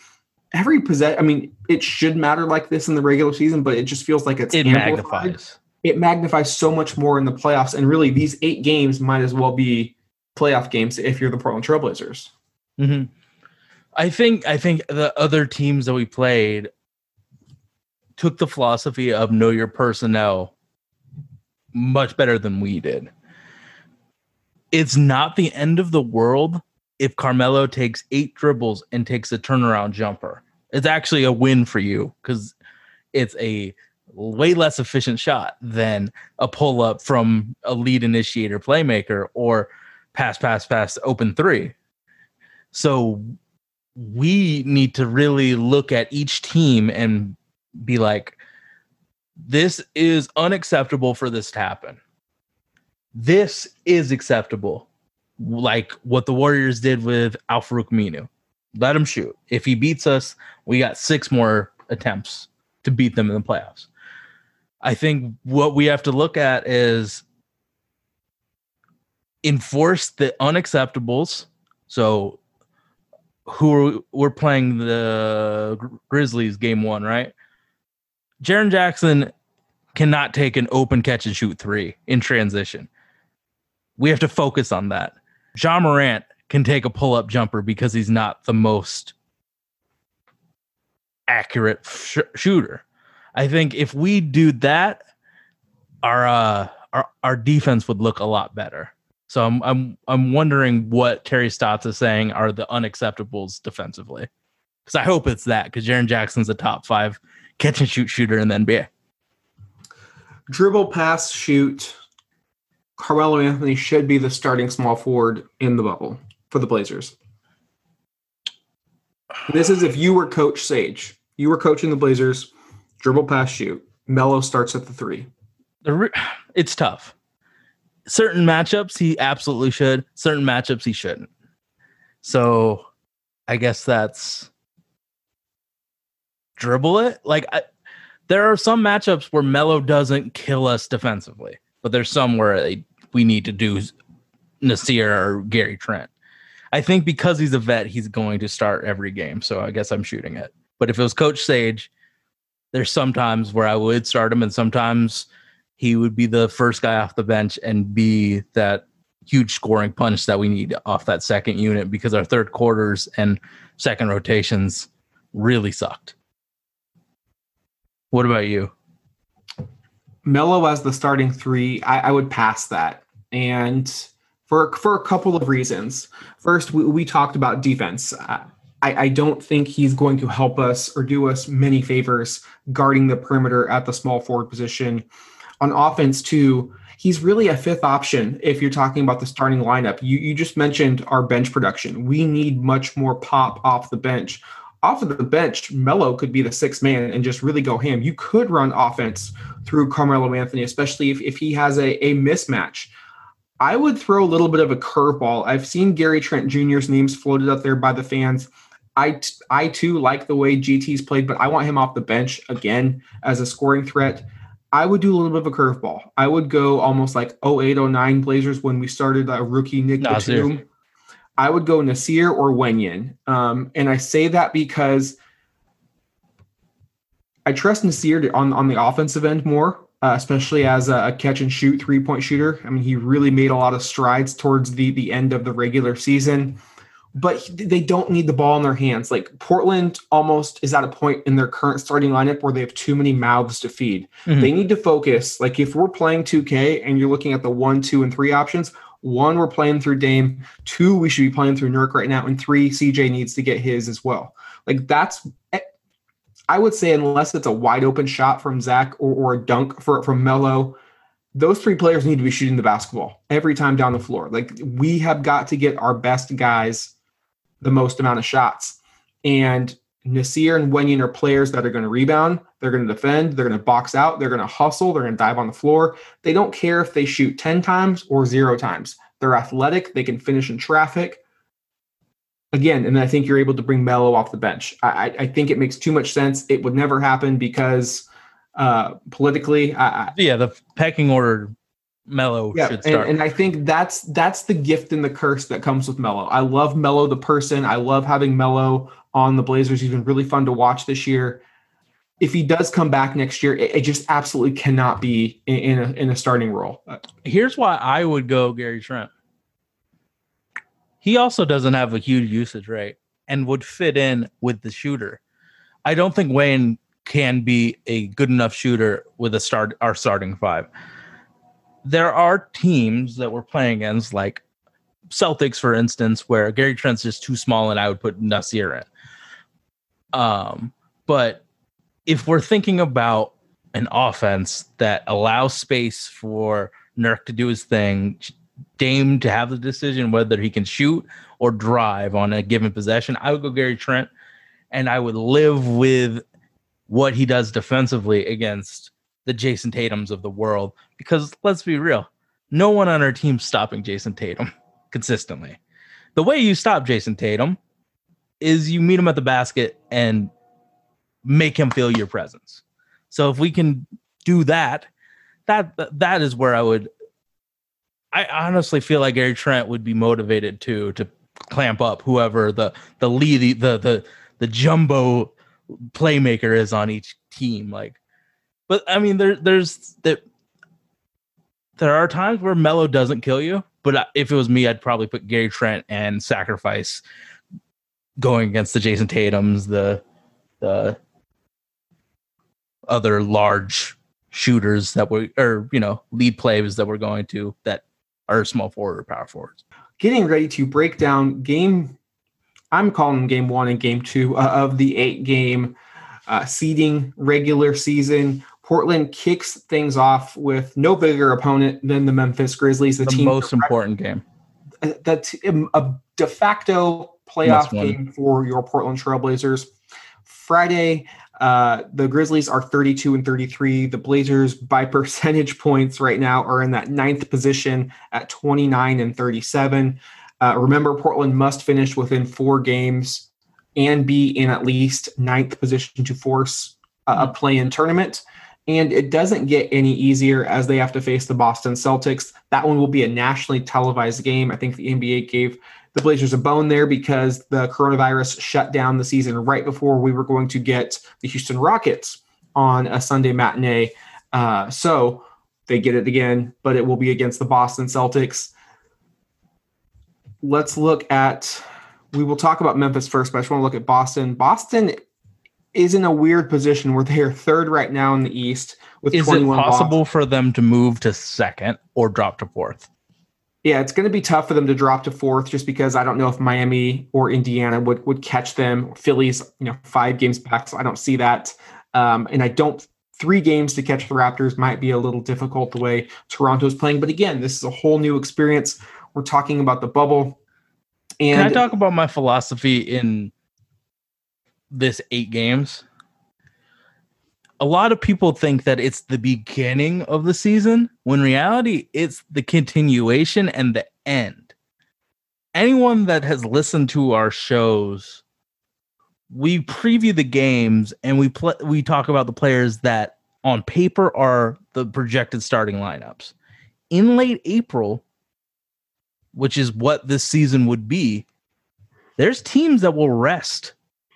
Speaker 3: every possess. I mean, it should matter like this in the regular season, but it just feels like it's
Speaker 4: It
Speaker 3: amplified
Speaker 4: magnifies.
Speaker 3: it magnifies so much more in the playoffs. And really, these eight games might as well be playoff games if you're the Portland Trailblazers.
Speaker 4: hmm I think I think the other teams that we played took the philosophy of know your personnel much better than we did. It's not the end of the world if Carmelo takes eight dribbles and takes a turnaround jumper. It's actually a win for you because it's a way less efficient shot than a pull up from a lead initiator playmaker or pass, pass, pass, open three. So we need to really look at each team and be like, this is unacceptable for this to happen. This is acceptable. Like what the Warriors did with Al-Farouq Aminu. Let him shoot. If he beats us, we got six more attempts to beat them in the playoffs. I think what we have to look at is enforce the unacceptables. So who are, we're playing the Grizzlies game one, right? Jaren Jackson cannot take an open catch and shoot three in transition. We have to focus on that. Ja Morant can take a pull up jumper because he's not the most accurate sh- shooter. I think if we do that, our uh, our our defense would look a lot better. So I'm I'm I'm wondering what Terry Stotts is saying are the unacceptables defensively. Because I hope it's that because Jaren Jackson's a top five catch and shoot shooter in the NBA.
Speaker 3: Dribble, pass, shoot. Carmelo Anthony should be the starting small forward in the bubble for the Blazers. This is if you were Coach Sage. You were coaching the Blazers. Dribble, pass, shoot. Melo starts at the three.
Speaker 4: It's tough. Certain matchups he absolutely should. Certain matchups he shouldn't. So, I guess that's dribble it. Like I, there are some matchups where Melo doesn't kill us defensively, but there's some where we need to do Nassir or Gary Trent. I think because he's a vet, he's going to start every game. So I guess I'm shooting it. But if it was Coach Sage, there's sometimes where I would start him, and sometimes he would be the first guy off the bench and be that huge scoring punch that we need off that second unit because our third quarters and second rotations really sucked. What about you?
Speaker 3: Melo as the starting three, I, I would pass that. And for for a couple of reasons. First, we, we talked about defense. Uh, I, I don't think he's going to help us or do us many favors guarding the perimeter at the small forward position. On offense, too, he's really a fifth option if you're talking about the starting lineup. You you just mentioned our bench production. We need much more pop off the bench. Off of the bench, Melo could be the sixth man and just really go ham. You could run offense through Carmelo Anthony, especially if, if he has a, a mismatch. I would throw a little bit of a curveball. I've seen Gary Trent Jr.'s names floated up there by the fans. I, t- I too like the way GT's played, but I want him off the bench again as a scoring threat. I would do a little bit of a curveball. I would go almost like 08, 09 Blazers when we started a rookie Nick. Batum. I would go Nassir or Wenyen. Um, and I say that because I trust Nassir to, on, on the offensive end more. uh, especially as a, a catch and shoot three point shooter. I mean, he really made a lot of strides towards the the end of the regular season. But he- they don't need the ball in their hands. Like Portland almost is at a point in their current starting lineup where they have too many mouths to feed.
Speaker 4: Mhm.
Speaker 3: They need to focus. Like if we're playing 2K and you're looking at the one, two, and three options, one, we're playing through Dame. Two, we should be playing through Nurk right now. And three, CJ needs to get his as well. Like that's, eh, I would say, unless it's a wide open shot from Zach or, or a dunk for, from Melo, those three players need to be shooting the basketball every time down the floor. Like we have got to get our best guys the most amount of shots. And Nassir and Wenyen are players that are going to rebound, they're going to defend, they're going to box out, they're going to hustle, they're going to dive on the floor. They don't care if they shoot 10 times or zero times. They're athletic, they can finish in traffic. Again, and I think you're able to bring Melo off the bench. I, I, think it makes too much sense. It would never happen because uh, politically, I, I,
Speaker 4: Yeah, the pecking order Melo
Speaker 3: yeah,
Speaker 4: should
Speaker 3: and,
Speaker 4: start.
Speaker 3: and I think that's that's the gift and the curse that comes with Melo. I love Melo the person. I love having Melo on the Blazers. He's been really fun to watch this year. If he does come back next year, it, it just absolutely cannot be in, in a in a starting role. Uh,
Speaker 4: Here's why I would go Gary Trent. He also doesn't have a huge usage rate and would fit in with the shooter. I don't think Wayne can be a good enough shooter with a start our starting five. There are teams that we're playing against, like Celtics, for instance, where Gary Trent's just too small and I would put Nassir in. Um, but if we're thinking about an offense that allows space for Nurk to do his thing, Dame to have the decision whether he can shoot or drive on a given possession, I would go Gary Trent and I would live with what he does defensively against the Jayson Tatums of the world. Because let's be real, no one on our team's stopping Jayson Tatum consistently. The way you stop Jayson Tatum is you meet him at the basket and make him feel your presence. So if we can do that, that that is where I would. I honestly feel like Gary Trent would be motivated to to clamp up whoever the the lead the the the jumbo playmaker is on each team. Like, but I mean, there there's that. There are times where Melo doesn't kill you, but if it was me, I'd probably put Gary Trent and sacrifice going against the Jayson Tatum's, the the other large shooters that were or you know lead players that we're going to that are small forward or power forwards.
Speaker 3: getting ready to break down game. I'm calling game one and game two uh, of the eight game uh, seeding regular season. Portland kicks things off with no bigger opponent than the Memphis Grizzlies, the,
Speaker 4: The
Speaker 3: team
Speaker 4: most important game.
Speaker 3: that's a de facto playoff game for your Portland Trailblazers. Friday, uh, the Grizzlies are 32 and 33. The Blazers, by percentage points right now, are in that ninth position at 29 and 37. Uh, remember, Portland must finish within four games and be in at least ninth position to force a, a play in tournament. And it doesn't get any easier as they have to face the Boston Celtics. That one will be a nationally televised game. I think the NBA gave the Blazers a bone there because the coronavirus shut down the season right before we were going to get the Houston Rockets on a Sunday matinee. Uh, so they get it again, but it will be against the Boston Celtics. Let's look at, we will talk about Memphis first, but I just want to look at Boston. Boston is in a weird position where they are third right now in the East with
Speaker 4: Is
Speaker 3: 21 losses.
Speaker 4: possible for them to move to second or drop to fourth?
Speaker 3: Yeah, it's going to be tough for them to drop to fourth just because I don't know if Miami or Indiana would would catch them. Phillies, you know, five games back, so I don't see that. Um, and I don't three games to catch the Raptors might be a little difficult the way Toronto's playing. But again, this is a whole new experience. We're talking about the bubble. And
Speaker 4: Can I talk about my philosophy in this eight games? A lot of people think that it's the beginning of the season, when reality, it's the continuation and the end. Anyone that has listened to our shows, we preview the games and we play we talk about the players that on paper are the projected starting lineups. In late April, which is what this season would be, there's teams that will rest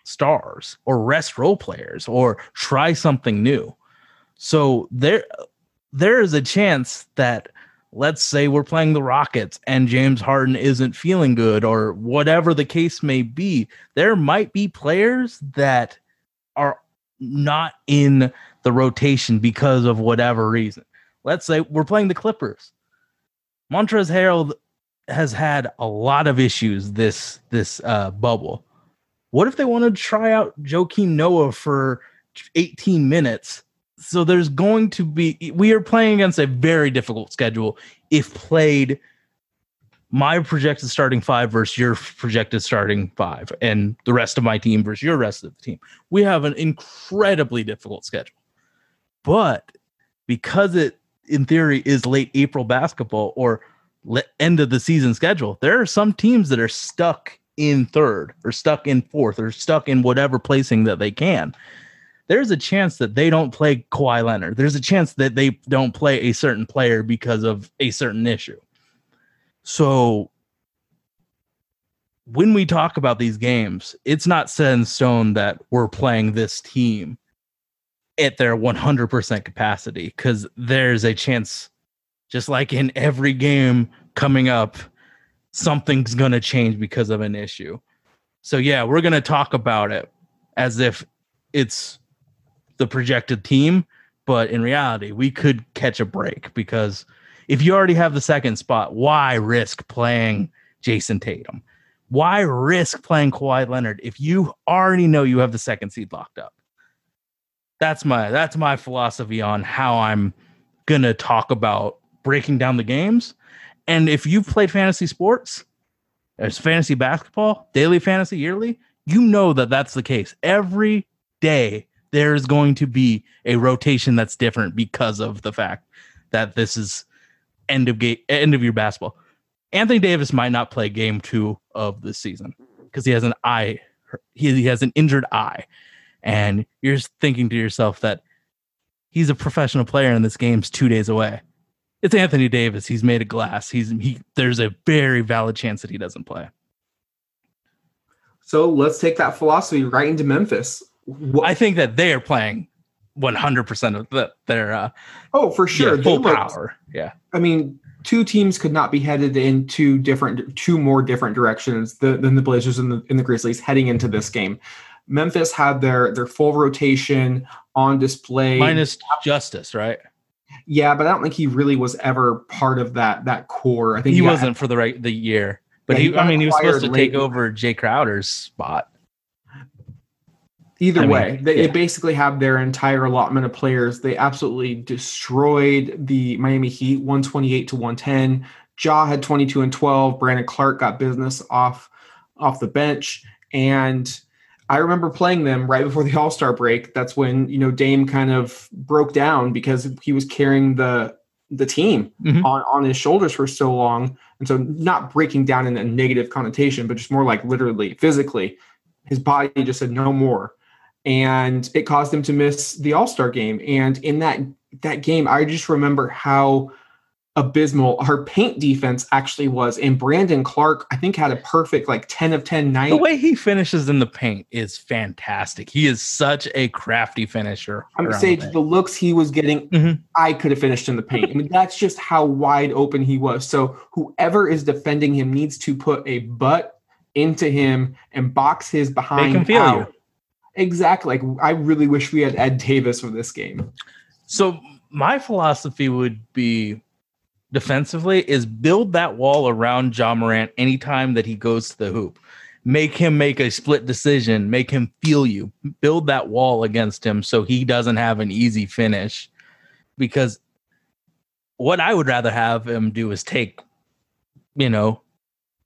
Speaker 4: stars or rest role players or try something new. So there there is a chance that let's say we're playing the Rockets and James Harden isn't feeling good or whatever the case may be, there might be players that are not in the rotation because of whatever reason. Let's say we're playing the Clippers. Montrezl Harrell has had a lot of issues this this uh, bubble. What if they want to try out Joakim Noah for 18 minutes? So there's going to be we are playing against a very difficult schedule if played my projected starting five versus your projected starting five, and the rest of my team versus your rest of the team. We have an incredibly difficult schedule. But because it, in theory, is late April basketball or end of the season schedule, there are some teams that are stuck in third or stuck in fourth or stuck in whatever placing that they can. There's a chance that they don't play Kawhi Leonard. There's a chance that they don't play a certain player because of a certain issue. So when we talk about these games, it's not set in stone that we're playing this team at their 100% capacity because there's a chance, just like in every game coming up, something's going to change because of an issue. So, yeah, we're going to talk about it as if it's the projected team, but in reality, we could catch a break because if you already have the second spot, why risk playing Jayson Tatum? Why risk playing Kawhi Leonard if you already know you have the second seed locked up? That's my that's my philosophy on how I'm gonna talk about breaking down the games. And if you've played fantasy sports, as fantasy basketball, daily fantasy, yearly, you know that that's the case. Every day there is going to be a rotation that's different because of the fact that this is end of game end of your basketball. Anthony Davis might not play game two of the season because he has an eye, he, he has an injured eye. And you're thinking to yourself that he's a professional player and this game's two days away. It's Anthony Davis. He's made of glass. He's he there's a very valid chance that he doesn't play.
Speaker 3: So let's take that philosophy right into Memphis. What,
Speaker 4: I think that they are playing 100% of the, their uh,
Speaker 3: oh, for sure. They
Speaker 4: full
Speaker 3: looked-
Speaker 4: power. Yeah.
Speaker 3: I mean, two teams could not be headed in two different, two more different directions than, than the Blazers and the, and the Grizzlies heading into this game. Memphis had their their full rotation on display.
Speaker 4: Minus Justice, right?
Speaker 3: Yeah, but I don't think he really was ever part of that that core. I think
Speaker 4: He
Speaker 3: got-
Speaker 4: wasn't for the right the year. But
Speaker 3: Yeah, he
Speaker 4: he, I mean, he was supposed to
Speaker 3: acquired
Speaker 4: take over Jae Crowder's spot.
Speaker 3: Either
Speaker 4: I mean,
Speaker 3: way, they,
Speaker 4: yeah.
Speaker 3: they basically have their entire allotment of players. They absolutely destroyed the Miami Heat 128 to 110. Ja had 22 and 12. Brandon Clarke got business off off the bench. And I remember playing them right before the All Star break. That's when, you know, Dame kind of broke down because he was carrying the the team
Speaker 4: Mhm.
Speaker 3: on, on his shoulders for so long. And so not breaking down in a negative connotation, but just more like literally physically, his body just said no more and it caused him to miss the All-Star game. And in that that game, I just remember how abysmal her paint defense actually was. And Brandon Clarke, I think, had a perfect like 10 of 10 night.
Speaker 4: The way he finishes in the paint is fantastic. He is such a crafty finisher.
Speaker 3: I'm saying
Speaker 4: the
Speaker 3: the looks he was getting,
Speaker 4: Mhm.
Speaker 3: I could have finished in the paint. I mean, that's just how wide open he was. So whoever is defending him needs to put a butt into him and box his behind.
Speaker 4: him feel
Speaker 3: out.
Speaker 4: you.
Speaker 3: Exactly. Like I really wish we had Ed Davis for this game.
Speaker 4: So my philosophy would be defensively is build that wall around Ja Morant anytime that he goes to the hoop. Make him make a split decision, make him feel you. Build that wall against him so he doesn't have an easy finish. Because what I would rather have him do is take, you know,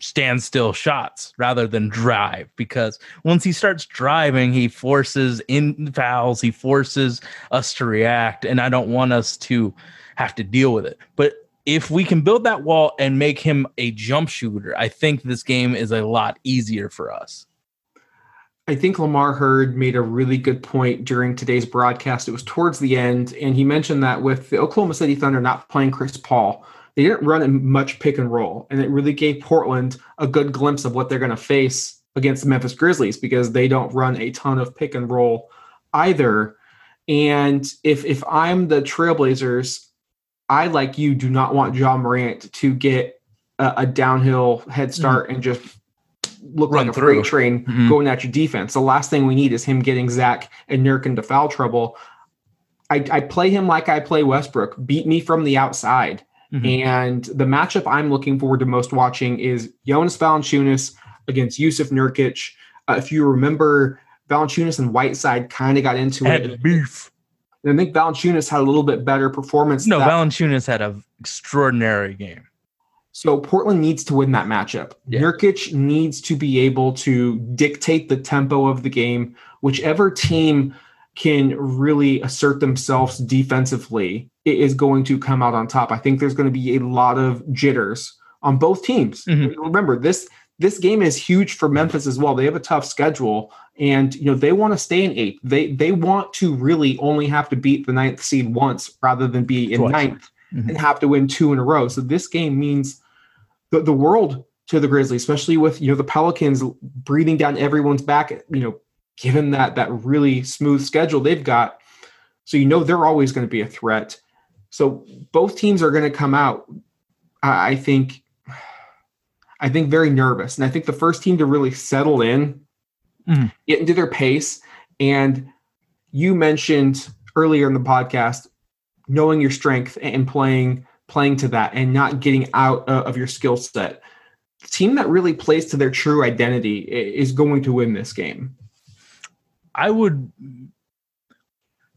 Speaker 4: standstill shots rather than drive because once he starts driving he forces in fouls he forces us to react and i don't want us to have to deal with it but if we can build that wall and make him a jump shooter i think this game is a lot easier for us
Speaker 3: I think Lamar Hurd made a really good point during today's broadcast. It was towards the end, and he mentioned that with the Oklahoma City Thunder not playing Chris Paul, they didn't run much pick and roll, and it really gave Portland a good glimpse of what they're going to face against the Memphis Grizzlies because they don't run a ton of pick and roll either. And if if I'm the Trailblazers, I, like you, do not want Ja Morant to get a, a downhill head start and just look
Speaker 4: Run
Speaker 3: like a
Speaker 4: through.
Speaker 3: freight train
Speaker 4: Mhm.
Speaker 3: going at your defense. The last thing we need is him getting Zach and Nurk into foul trouble. I, I play him like I play Westbrook. Beat me from the outside.
Speaker 4: Mhm.
Speaker 3: And the matchup I'm looking forward to most watching is Jonas Valanciunas against Yusuf Nurkic. Uh, if you remember, Valanciunas and Whiteside kind of got into it.
Speaker 4: Beef.
Speaker 3: I think Valanciunas had a little bit better performance.
Speaker 4: No,
Speaker 3: that-
Speaker 4: Valanciunas had an extraordinary game.
Speaker 3: so Portland needs to win that matchup.
Speaker 4: Yeah.
Speaker 3: Nurkic needs to be able to dictate the tempo of the game. Whichever team can really assert themselves defensively is going to come out on top. I think there's going to be a lot of jitters on both teams.
Speaker 4: Mhm.
Speaker 3: Remember this this game is huge for Memphis as well. They have a tough schedule, and you know they want to stay in eighth. They they want to really only have to beat the ninth seed once rather than be in
Speaker 4: Twice.
Speaker 3: ninth
Speaker 4: Mhm.
Speaker 3: and have to win two in a row. So this game means the, the world to the Grizzlies, especially with you know the Pelicans breathing down everyone's back. You know, given that that really smooth schedule they've got, so you know they're always going to be a threat. So both teams are going to come out. I think. I think very nervous, and I think the first team to really settle in,
Speaker 4: Mhm.
Speaker 3: get into their pace, and you mentioned earlier in the podcast knowing your strength and playing playing to that and not getting out of your skill set. The team that really plays to their true identity is going to win this game.
Speaker 4: I would.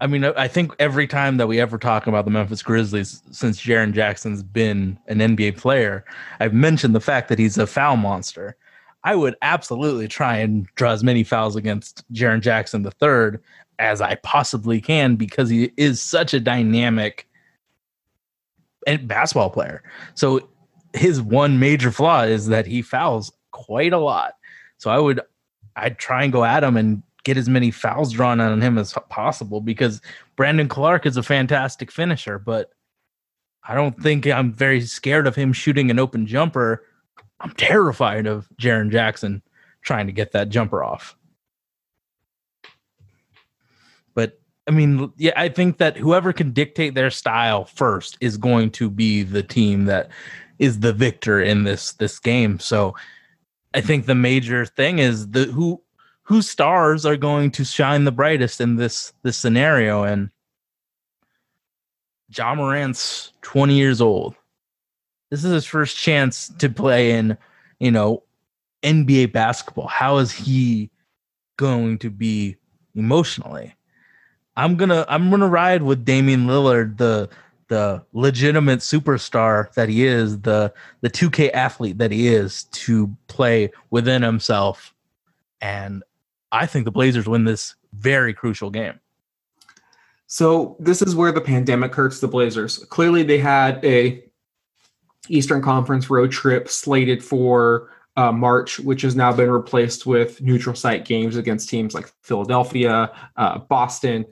Speaker 4: I mean, I I think every time that we ever talk about the Memphis Grizzlies since Jaren Jackson's been an NBA player, I've mentioned the fact that he's a foul monster. I would absolutely try and draw as many fouls against Jaren Jackson the third as I possibly can because he is such a dynamic basketball player. So his one major flaw is that he fouls quite a lot. So I would I'd try and go at him and get as many fouls drawn on him as possible because Brandon Clarke is a fantastic finisher, but I don't think I'm very scared of him shooting an open jumper. I'm terrified of Jaren Jackson trying to get that jumper off. But I mean, yeah, I think that whoever can dictate their style first is going to be the team that is the victor in this this game. So I think the major thing is the who whose stars are going to shine the brightest in this this scenario and Ja Morant's 20 years old. This is his first chance to play in, you know, NBA basketball. How is he going to be emotionally? I'm gonna I'm gonna ride with Damian Lillard, the the legitimate superstar that he is, the the 2K athlete that he is, to play within himself. And I think the Blazers win this very crucial game.
Speaker 3: So this is where the pandemic hurts the Blazers. Clearly, they had a Eastern Conference road trip slated for uh, March, which has now been replaced with neutral site games against teams like Philadelphia, uh, Boston.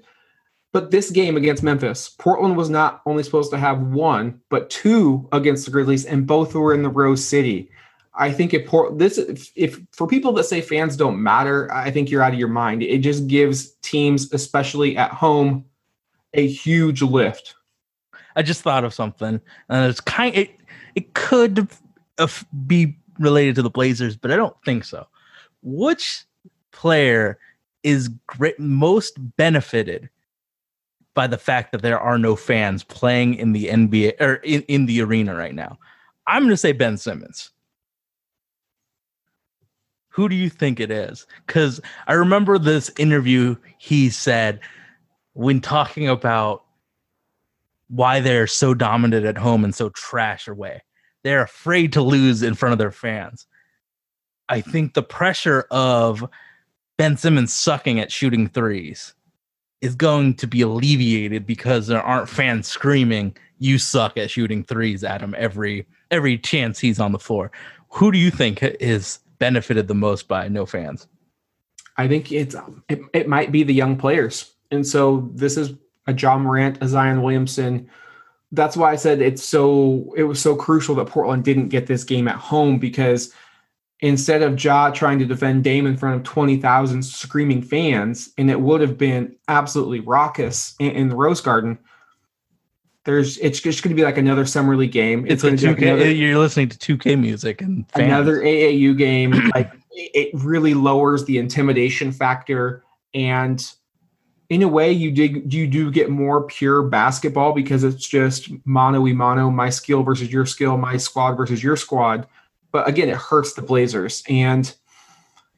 Speaker 3: But this game against Memphis, Portland was not only supposed to have one, but two against the Grizzlies, and both were in the Rose City. I think if Port this if, if for people that say fans don't matter, I think you're out of your mind. It just gives teams, especially at home, a huge lift.
Speaker 4: I just thought of something, and it's kind. It it could uh, be related to the Blazers, but I don't think so. Which player is great, most benefited by the fact that there are no fans playing in the NBA or in, in the arena right now? I'm going to say Ben Simmons. Who do you think it is? Because I remember this interview he said when talking about why they're so dominant at home and so trash away. They're afraid to lose in front of their fans. I think the pressure of Ben Simmons sucking at shooting threes is going to be alleviated because there aren't fans screaming you suck at shooting threes at him every every chance he's on the floor. Who do you think is benefited the most by no fans?
Speaker 3: I think it's it, it might be the young players. And so this is a Ja Morant, a Zion Williamson. That's why I said it's so it was so crucial that Portland didn't get this game at home because instead of Ja trying to defend Dame in front of 20,000 screaming fans, and it would have been absolutely raucous in, in the Rose Garden, There's it's just going to be like another summer league game.
Speaker 4: It's,
Speaker 3: be like
Speaker 4: 2K.
Speaker 3: another-
Speaker 4: You're listening to 2K music and fans.
Speaker 3: another AAU game. like it really lowers the intimidation factor, and in a way, you you do get more pure basketball because it's just mano y mano, my skill versus your skill, my squad versus your squad. But again, it hurts the Blazers, and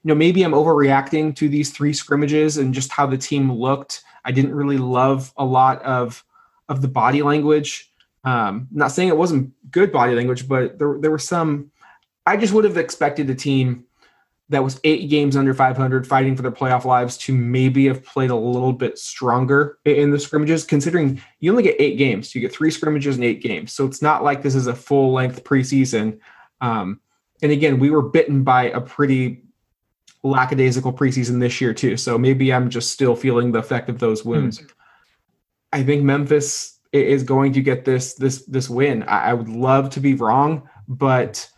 Speaker 3: you know maybe I'm overreacting to these three scrimmages and just how the team looked. I didn't really love a lot of of the body language. Um, not saying it wasn't good body language, but there there were some I just would have expected the team that was eight games under 500 fighting for their playoff lives to maybe have played a little bit stronger in the scrimmages, considering you only get eight games. You get three scrimmages and eight games. So it's not like this is a full length preseason. Um, and again, we were bitten by a pretty lackadaisical preseason this year, too. So maybe I'm just still feeling the effect of those wounds. I think Memphis is going to get this this this win. I, I would love to be wrong, but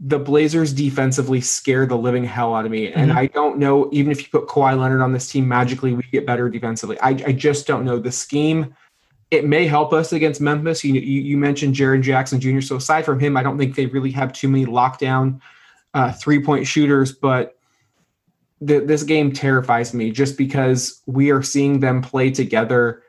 Speaker 3: the Blazers defensively scare the living hell out of me. And
Speaker 4: Mhm.
Speaker 3: I don't know, even if you put Kawhi Leonard on this team, magically we get better defensively. I, I just don't know. The scheme, it may help us against Memphis. You, you, you mentioned Jaren Jackson Jr. So aside from him, I don't think they really have too many lockdown uh, three point shooters, but th- this game terrifies me just because we are seeing them play together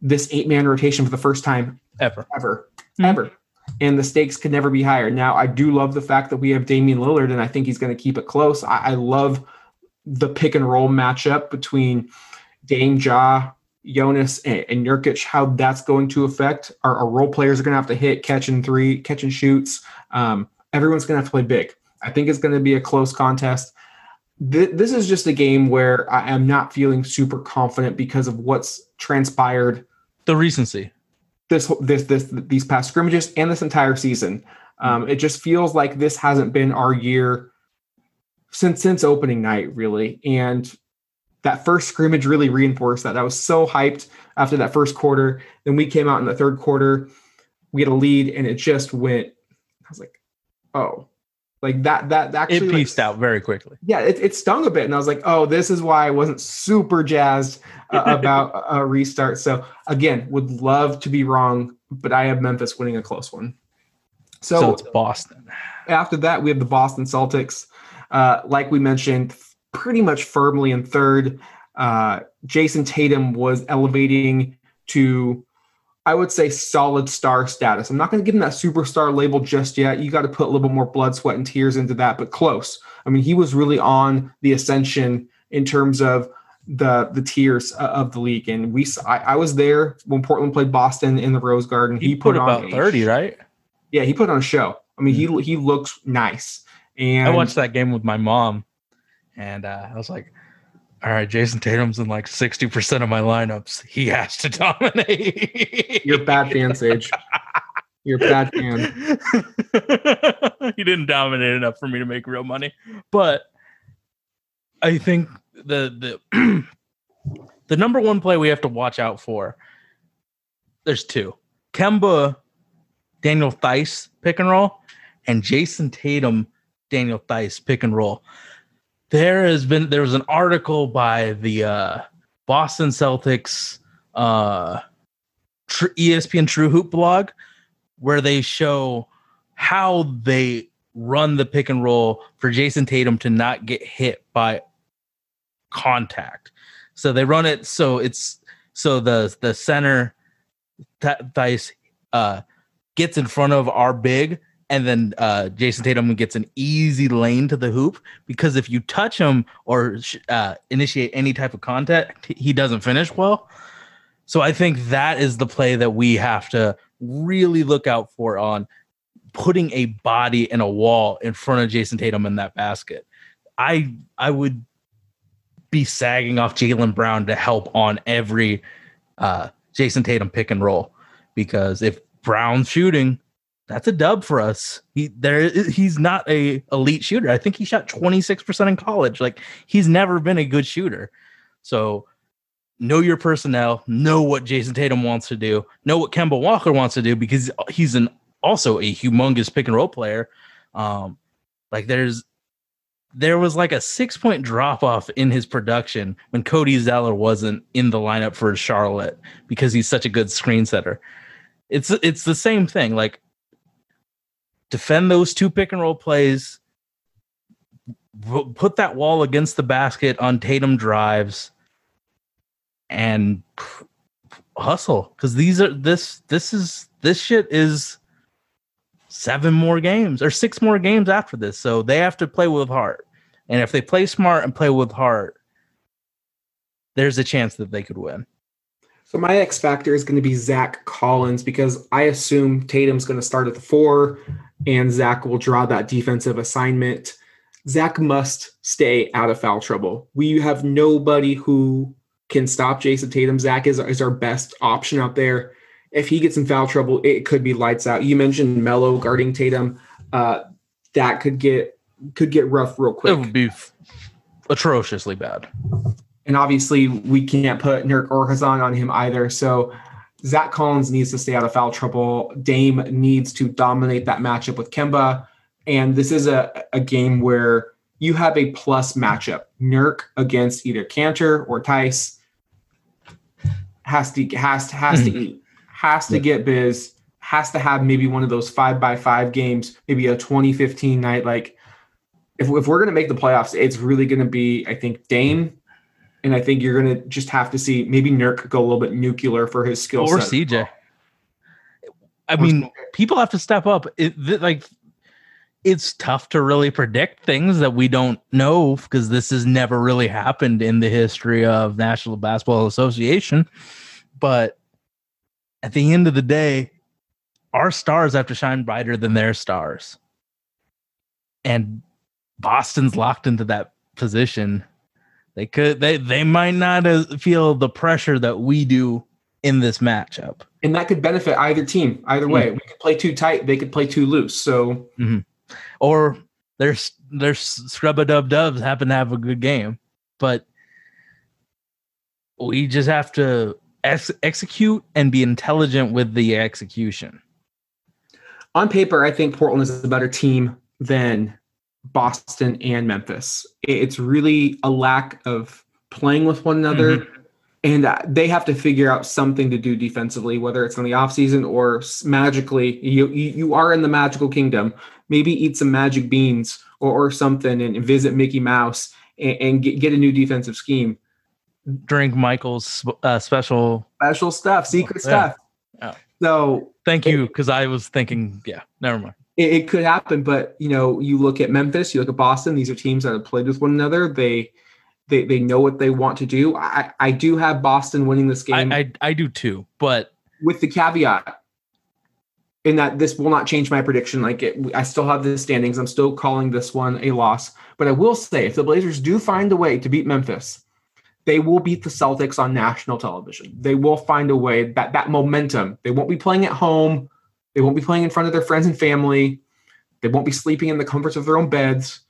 Speaker 3: this eight man rotation for the first time
Speaker 4: ever.
Speaker 3: ever,
Speaker 4: Mhm.
Speaker 3: ever. And the stakes could never be higher. Now, I do love the fact that we have Damian Lillard, and I think he's going to keep it close. I, I love the pick and roll matchup between Dame Ja, Jonas, and, and Nurkic, how that's going to affect our, our role players are going to have to hit, catch and three, catch and shoots. Um, everyone's going to have to play big. I think it's going to be a close contest. Th- this is just a game where I am not feeling super confident because of what's transpired
Speaker 4: The recency.
Speaker 3: This this this these past scrimmages and this entire season. Um, it just feels like this hasn't been our year since since opening night, really. And that first scrimmage really reinforced that. That was so hyped after that first quarter. Then we came out in the third quarter, we had a lead, and it just went. I was like, oh, like that that that
Speaker 4: It
Speaker 3: actually like,
Speaker 4: out very quickly.
Speaker 3: yeah, it, it stung a bit, and I was like, "Oh, this is why I wasn't super jazzed uh, about a- a restart." So again, would love to be wrong, but I have Memphis winning a close one.
Speaker 4: So,
Speaker 3: So,
Speaker 4: it's Boston.
Speaker 3: after that, we have the Boston Celtics. Uh, like we mentioned, pretty much firmly in third. Uh, Jayson Tatum was elevating to, I would say, solid star status. I'm not going to give him that superstar label just yet. You got to put a little bit more blood, sweat, and tears into that, but close. I mean, he was really on the ascension in terms of the the tiers uh, of the league. And we, I was there when Portland played Boston in the Rose Garden.
Speaker 4: He, put,
Speaker 3: on
Speaker 4: about 30, right?
Speaker 3: Yeah, he put on a show. I mean, he he looks nice. And
Speaker 4: I watched that game with my mom, and uh, I was like, "All right, Jayson Tatum's in like sixty percent of my lineups. He has to dominate."
Speaker 3: You're bad fan, Sage. You're bad fan.
Speaker 4: he didn't dominate enough for me to make real money, but I think the the the number one play we have to watch out for. There's two: Kemba, Daniel Theis pick and roll, and Jayson Tatum, Daniel Theis pick and roll. There has been there was an article by the uh, Boston Celtics uh, tr- ESPN True Hoop blog where they show how they run the pick and roll for Jayson Tatum to not get hit by contact. So they run it so it's so the the center Th- Theis uh gets in front of our big and then uh Jayson Tatum gets an easy lane to the hoop because if you touch him or uh initiate any type of contact he doesn't finish well. So I think that is the play that we have to really look out for on putting a body and a wall in front of Jayson Tatum in that basket. I I would be sagging off Jaylen Brown to help on every uh, Jayson Tatum pick and roll because if Brown's shooting, that's a dub for us. He there he's not a elite shooter. I think he shot 26% in college. Like he's never been a good shooter. So know your personnel, know what Jayson Tatum wants to do, know what Kemba Walker wants to do because he's an also a humongous pick and roll player. Um, like there's there was like a six point drop off in his production when Cody Zeller wasn't in the lineup for Charlotte because he's such a good screen setter. It's it's the same thing. Like defend those two pick and roll plays, put that wall against the basket on Tatum drives, and hustle because these are this this is this shit is seven more games or six more games after this, so they have to play with heart. And if they play smart and play with heart, there's a chance that they could win.
Speaker 3: So my X factor is going to be Zach Collins because I assume Tatum's going to start at the four, and Zach will draw that defensive assignment. Zach must stay out of foul trouble. We have nobody who can stop Jayson Tatum. Zach is, is our best option out there. If he gets in foul trouble, it could be lights out. You mentioned Melo guarding Tatum. Uh, that could get could get rough real quick.
Speaker 4: It would be f- atrociously bad.
Speaker 3: And obviously, we can't put Nurk or Hassan on him either. So Zach Collins needs to stay out of foul trouble. Dame needs to dominate that matchup with Kemba. And this is a, a game where you have a plus matchup. Nurk against either Kanter or Theis has to has to has to mm-hmm. eat, has to get biz, has to have maybe one of those five by five games, maybe a 2015 night. Like if, if we're gonna make the playoffs, it's really gonna be, I think, Dame and I think you're going to just have to see maybe Nurk go a little bit nuclear for his skill
Speaker 4: Or
Speaker 3: set.
Speaker 4: CJ. I mean, people have to step up. It, th- like, it's tough to really predict things that we don't know because this has never really happened in the history of National Basketball Association. But at the end of the day, our stars have to shine brighter than their stars. And Boston's locked into that position. They could they they might not uh, feel the pressure that we do in this matchup.
Speaker 3: and that could benefit either team. Either way, we could play too tight, they could play too loose. So
Speaker 4: or there's there's scrub a dub dubs happen to have a good game, but we just have to ex- execute and be intelligent with the execution.
Speaker 3: on paper, I think Portland is a better team than Boston and Memphis. It's really a lack of playing with one another. And uh, they have to figure out something to do defensively, whether it's in the offseason or magically. You, you you are in the magical kingdom. Maybe eat some magic beans or, or something and visit Mickey Mouse and, and get, get a new defensive scheme.
Speaker 4: Drink Michael's uh, special.
Speaker 3: Special stuff, secret
Speaker 4: Yeah.
Speaker 3: stuff.
Speaker 4: Yeah.
Speaker 3: So
Speaker 4: Thank you, because I was thinking, yeah, never mind.
Speaker 3: It, it could happen, but you know, you look at Memphis, you look at Boston. These are teams that have played with one another. They they they know what they want to do. I I do have Boston winning this game
Speaker 4: I, I I do too, but
Speaker 3: with the caveat in that this will not change my prediction. Like it, I still have the standings. I'm still calling this one a loss. But I will say, if the Blazers do find a way to beat Memphis, they will beat the Celtics on national television. They will find a way that that momentum. They won't be playing at home. They won't be playing in front of their friends and family. They won't be sleeping in the comforts of their own beds.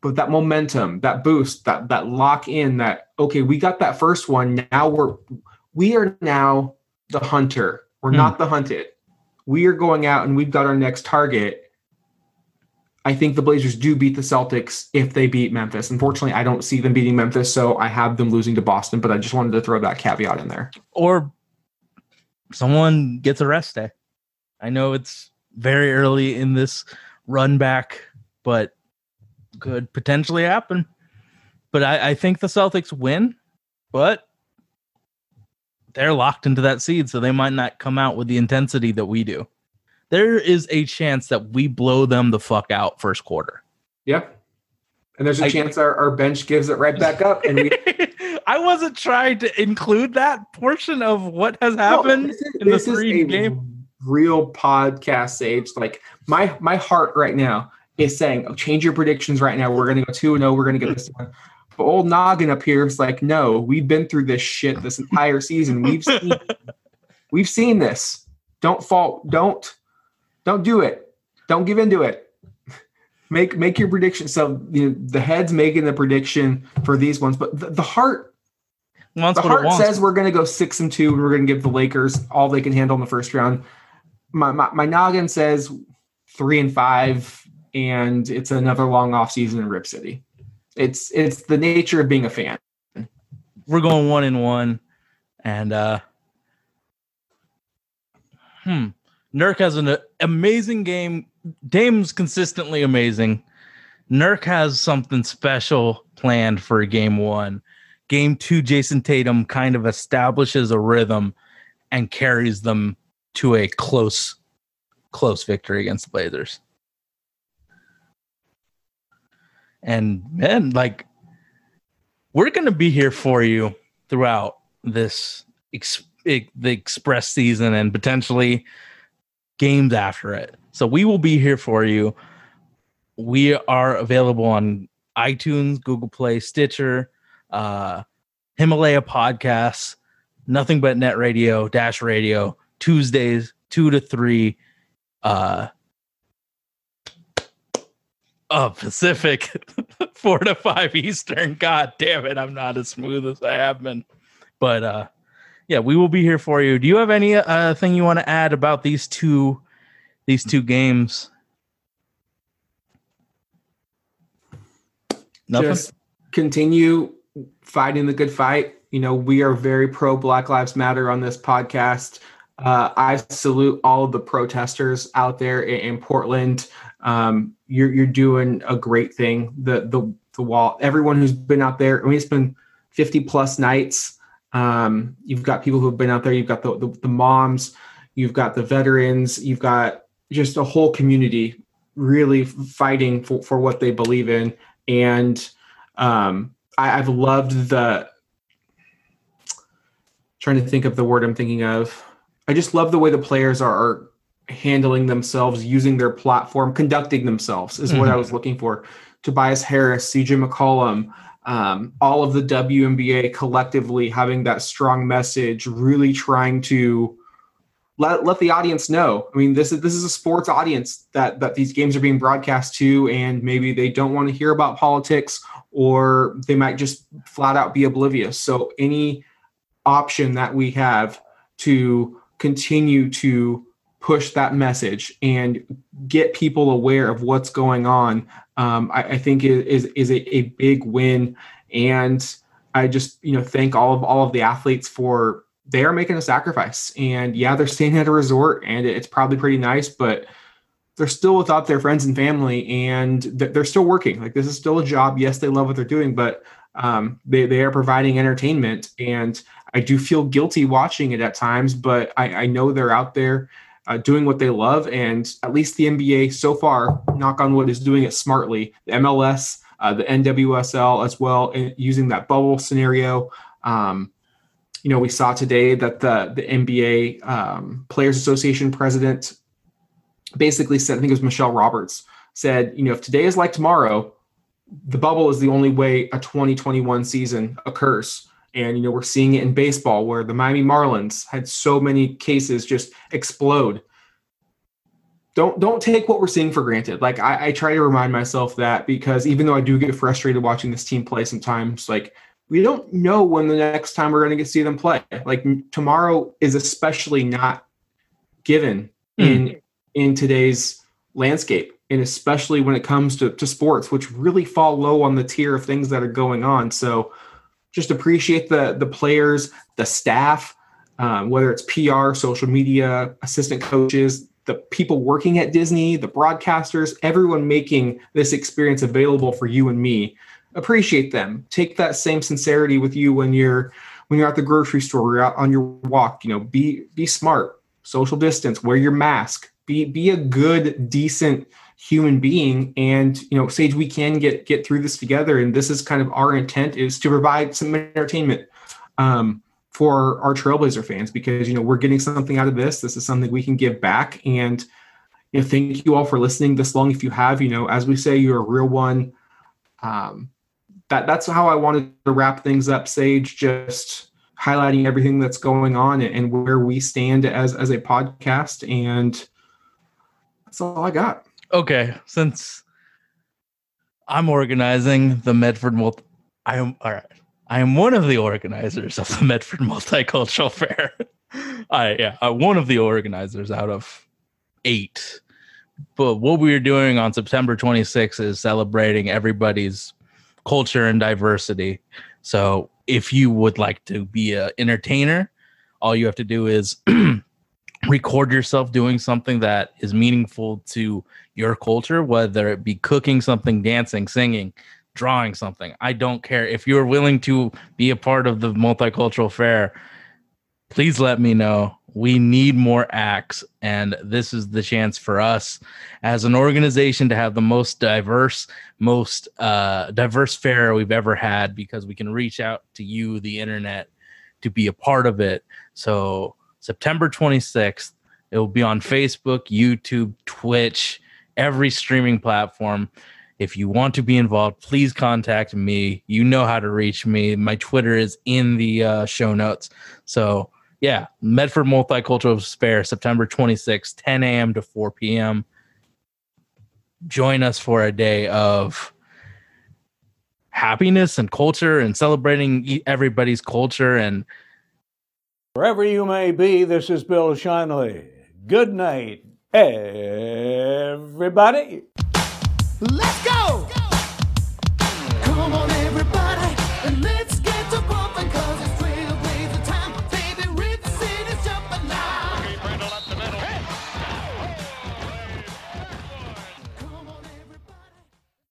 Speaker 3: But that momentum, that boost, that that lock in, that okay, we got that first one. Now we're we are now the hunter. We're
Speaker 4: Hmm.
Speaker 3: not the hunted. We are going out and we've got our next target. I think the Blazers do beat the Celtics if they beat Memphis. Unfortunately, I don't see them beating Memphis, so I have them losing to Boston, but I just wanted to throw that caveat in there.
Speaker 4: or someone gets a rest day. I know it's very early in this run back, but could potentially happen. But I, I think the Celtics win, but they're locked into that seed, so they might not come out with the intensity that we do. There is a chance that we blow them the fuck out first quarter.
Speaker 3: Yep. And there's a
Speaker 4: I-
Speaker 3: chance our, our bench gives it right back up. And we
Speaker 4: I wasn't trying to include that portion of what has happened.
Speaker 3: No, this is-
Speaker 4: in the
Speaker 3: this is
Speaker 4: three game?
Speaker 3: Real podcast sage. Like my my heart right now is saying, oh, change your predictions right now. We're gonna go two and oh, we're gonna get this one. But old noggin up here is like, no, we've been through this shit this entire season. We've seen we've seen this. Don't fall, don't don't do it. Don't give into it. Make make your prediction. So you know, the head's making the prediction for these ones, but the, the heart
Speaker 4: Wants
Speaker 3: the
Speaker 4: what it
Speaker 3: heart says we're going to go six and two, and we're going to give the Lakers all they can handle in the first round. My, my my noggin says three and five, and it's another long off season in Rip City. It's it's the nature of being a fan.
Speaker 4: we're going one and one and uh hmm Nurk has an amazing game. Dame's consistently amazing. Nurk has something special planned for game one. Game two, Jayson Tatum kind of establishes a rhythm and carries them to a close, close victory against the Blazers. And man, like we're gonna be here for you throughout this ex- the express season and potentially games after it. So we will be here for you. We are available on iTunes, Google Play, Stitcher, uh, Himalaya Podcasts, Nothing But Net Radio, Dash Radio, Tuesdays, two to three. Uh, uh Pacific, four to five Eastern. God damn it, I'm not as smooth as I have been. But uh yeah, we will be here for you. Do you have any uh thing you want to add about these two these two games? Nothing.
Speaker 3: Just continue fighting the good fight. You know, we are very pro Black Lives Matter on this podcast. Uh, I salute all of the protesters out there in, in Portland. Um, you're you're doing a great thing. The the the wall. Everyone who's been out there. I mean, it's been 50 plus nights. Um, you've got people who've been out there. You've got the, the the moms. You've got the veterans. You've got just a whole community really fighting for, for what they believe in. And um, I, I've loved the trying to think of the word I'm thinking of. I just love the way the players are, are handling themselves, using their platform, conducting themselves is what I
Speaker 4: Mhm.
Speaker 3: was looking for. Tobias Harris, CJ McCollum, um, all of the WNBA collectively having that strong message, really trying to let, let the audience know. I mean, this is this is a sports audience that that these games are being broadcast to, and maybe they don't want to hear about politics, or they might just flat out be oblivious. So any option that we have to continue to push that message and get people aware of what's going on, um, I, I think is is, a, a big win. And I just you know thank all of all of the athletes for they are making a sacrifice. And yeah, they're staying at a resort, and it's probably pretty nice, but they're still without their friends and family, and they're still working. Like this is still a job. Yes, they love what they're doing, but um, they they are providing entertainment, and I do feel guilty watching it at times, but I, I know they're out there uh, doing what they love, and at least the NBA so far, knock on wood, is doing it smartly. The MLS, uh, the NWSL as well, using that bubble scenario. Um, you know, we saw today that the the NBA um, Players Association president basically said, I think it was Michelle Roberts said, you know, if today is like tomorrow, the bubble is the only way a 2021 season occurs. And you know, we're seeing it in baseball where the Miami Marlins had so many cases just explode. Don't don't take what we're seeing for granted. Like I, I try to remind myself that because even though I do get frustrated watching this team play sometimes, like we don't know when the next time we're going to get see them play. Like tomorrow is especially not given hmm. in in today's landscape, and especially when it comes to, to sports, which really fall low on the tier of things that are going on. So just appreciate the the players, the staff, um, whether it's PR, social media, assistant coaches, the people working at Disney, the broadcasters, everyone making this experience available for you and me. Appreciate them. Take that same sincerity with you when you're when you're at the grocery store or you're out on your walk you know be be smart social distance wear your mask be be a good decent human being. And you know sage we can get get through this together. And this is kind of our intent is to provide some entertainment um, for our trailblazer fans because you know we're getting something out of this. This is something we can give back. And you know thank you all for listening this long. If you have you know as we say you're a real one. Um, that that's how I wanted to wrap things up. Sage just highlighting everything that's going on and, where we stand as as a podcast, and that's all I got.
Speaker 4: Okay, since I'm organizing the Medford multi, I am all right. I am one of the organizers of the Medford Multicultural Fair. I yeah, I'm one of the organizers out of eight. But what we are doing on September 26th is celebrating everybody's culture and diversity. So if you would like to be an entertainer, all you have to do is record yourself doing something that is meaningful to your culture, whether it be cooking something, dancing, singing, drawing something. I don't care. If you're willing to be a part of the multicultural fair, please let me know. We need more acts, and this is the chance for us as an organization to have the most diverse, most uh, diverse fair we've ever had because we can reach out to you, the internet, to be a part of it. So, September 26th, it will be on Facebook, YouTube, Twitch, every streaming platform. If you want to be involved, please contact me. You know how to reach me. My Twitter is in the uh, show notes. So, yeah, Medford Multicultural Fair, September 26th, 10 a.m. to 4 p.m. Join us for a day of happiness and culture and celebrating everybody's culture. And
Speaker 2: Wherever you may be, this is Bill Shinley. Good night, everybody.
Speaker 1: Let's go!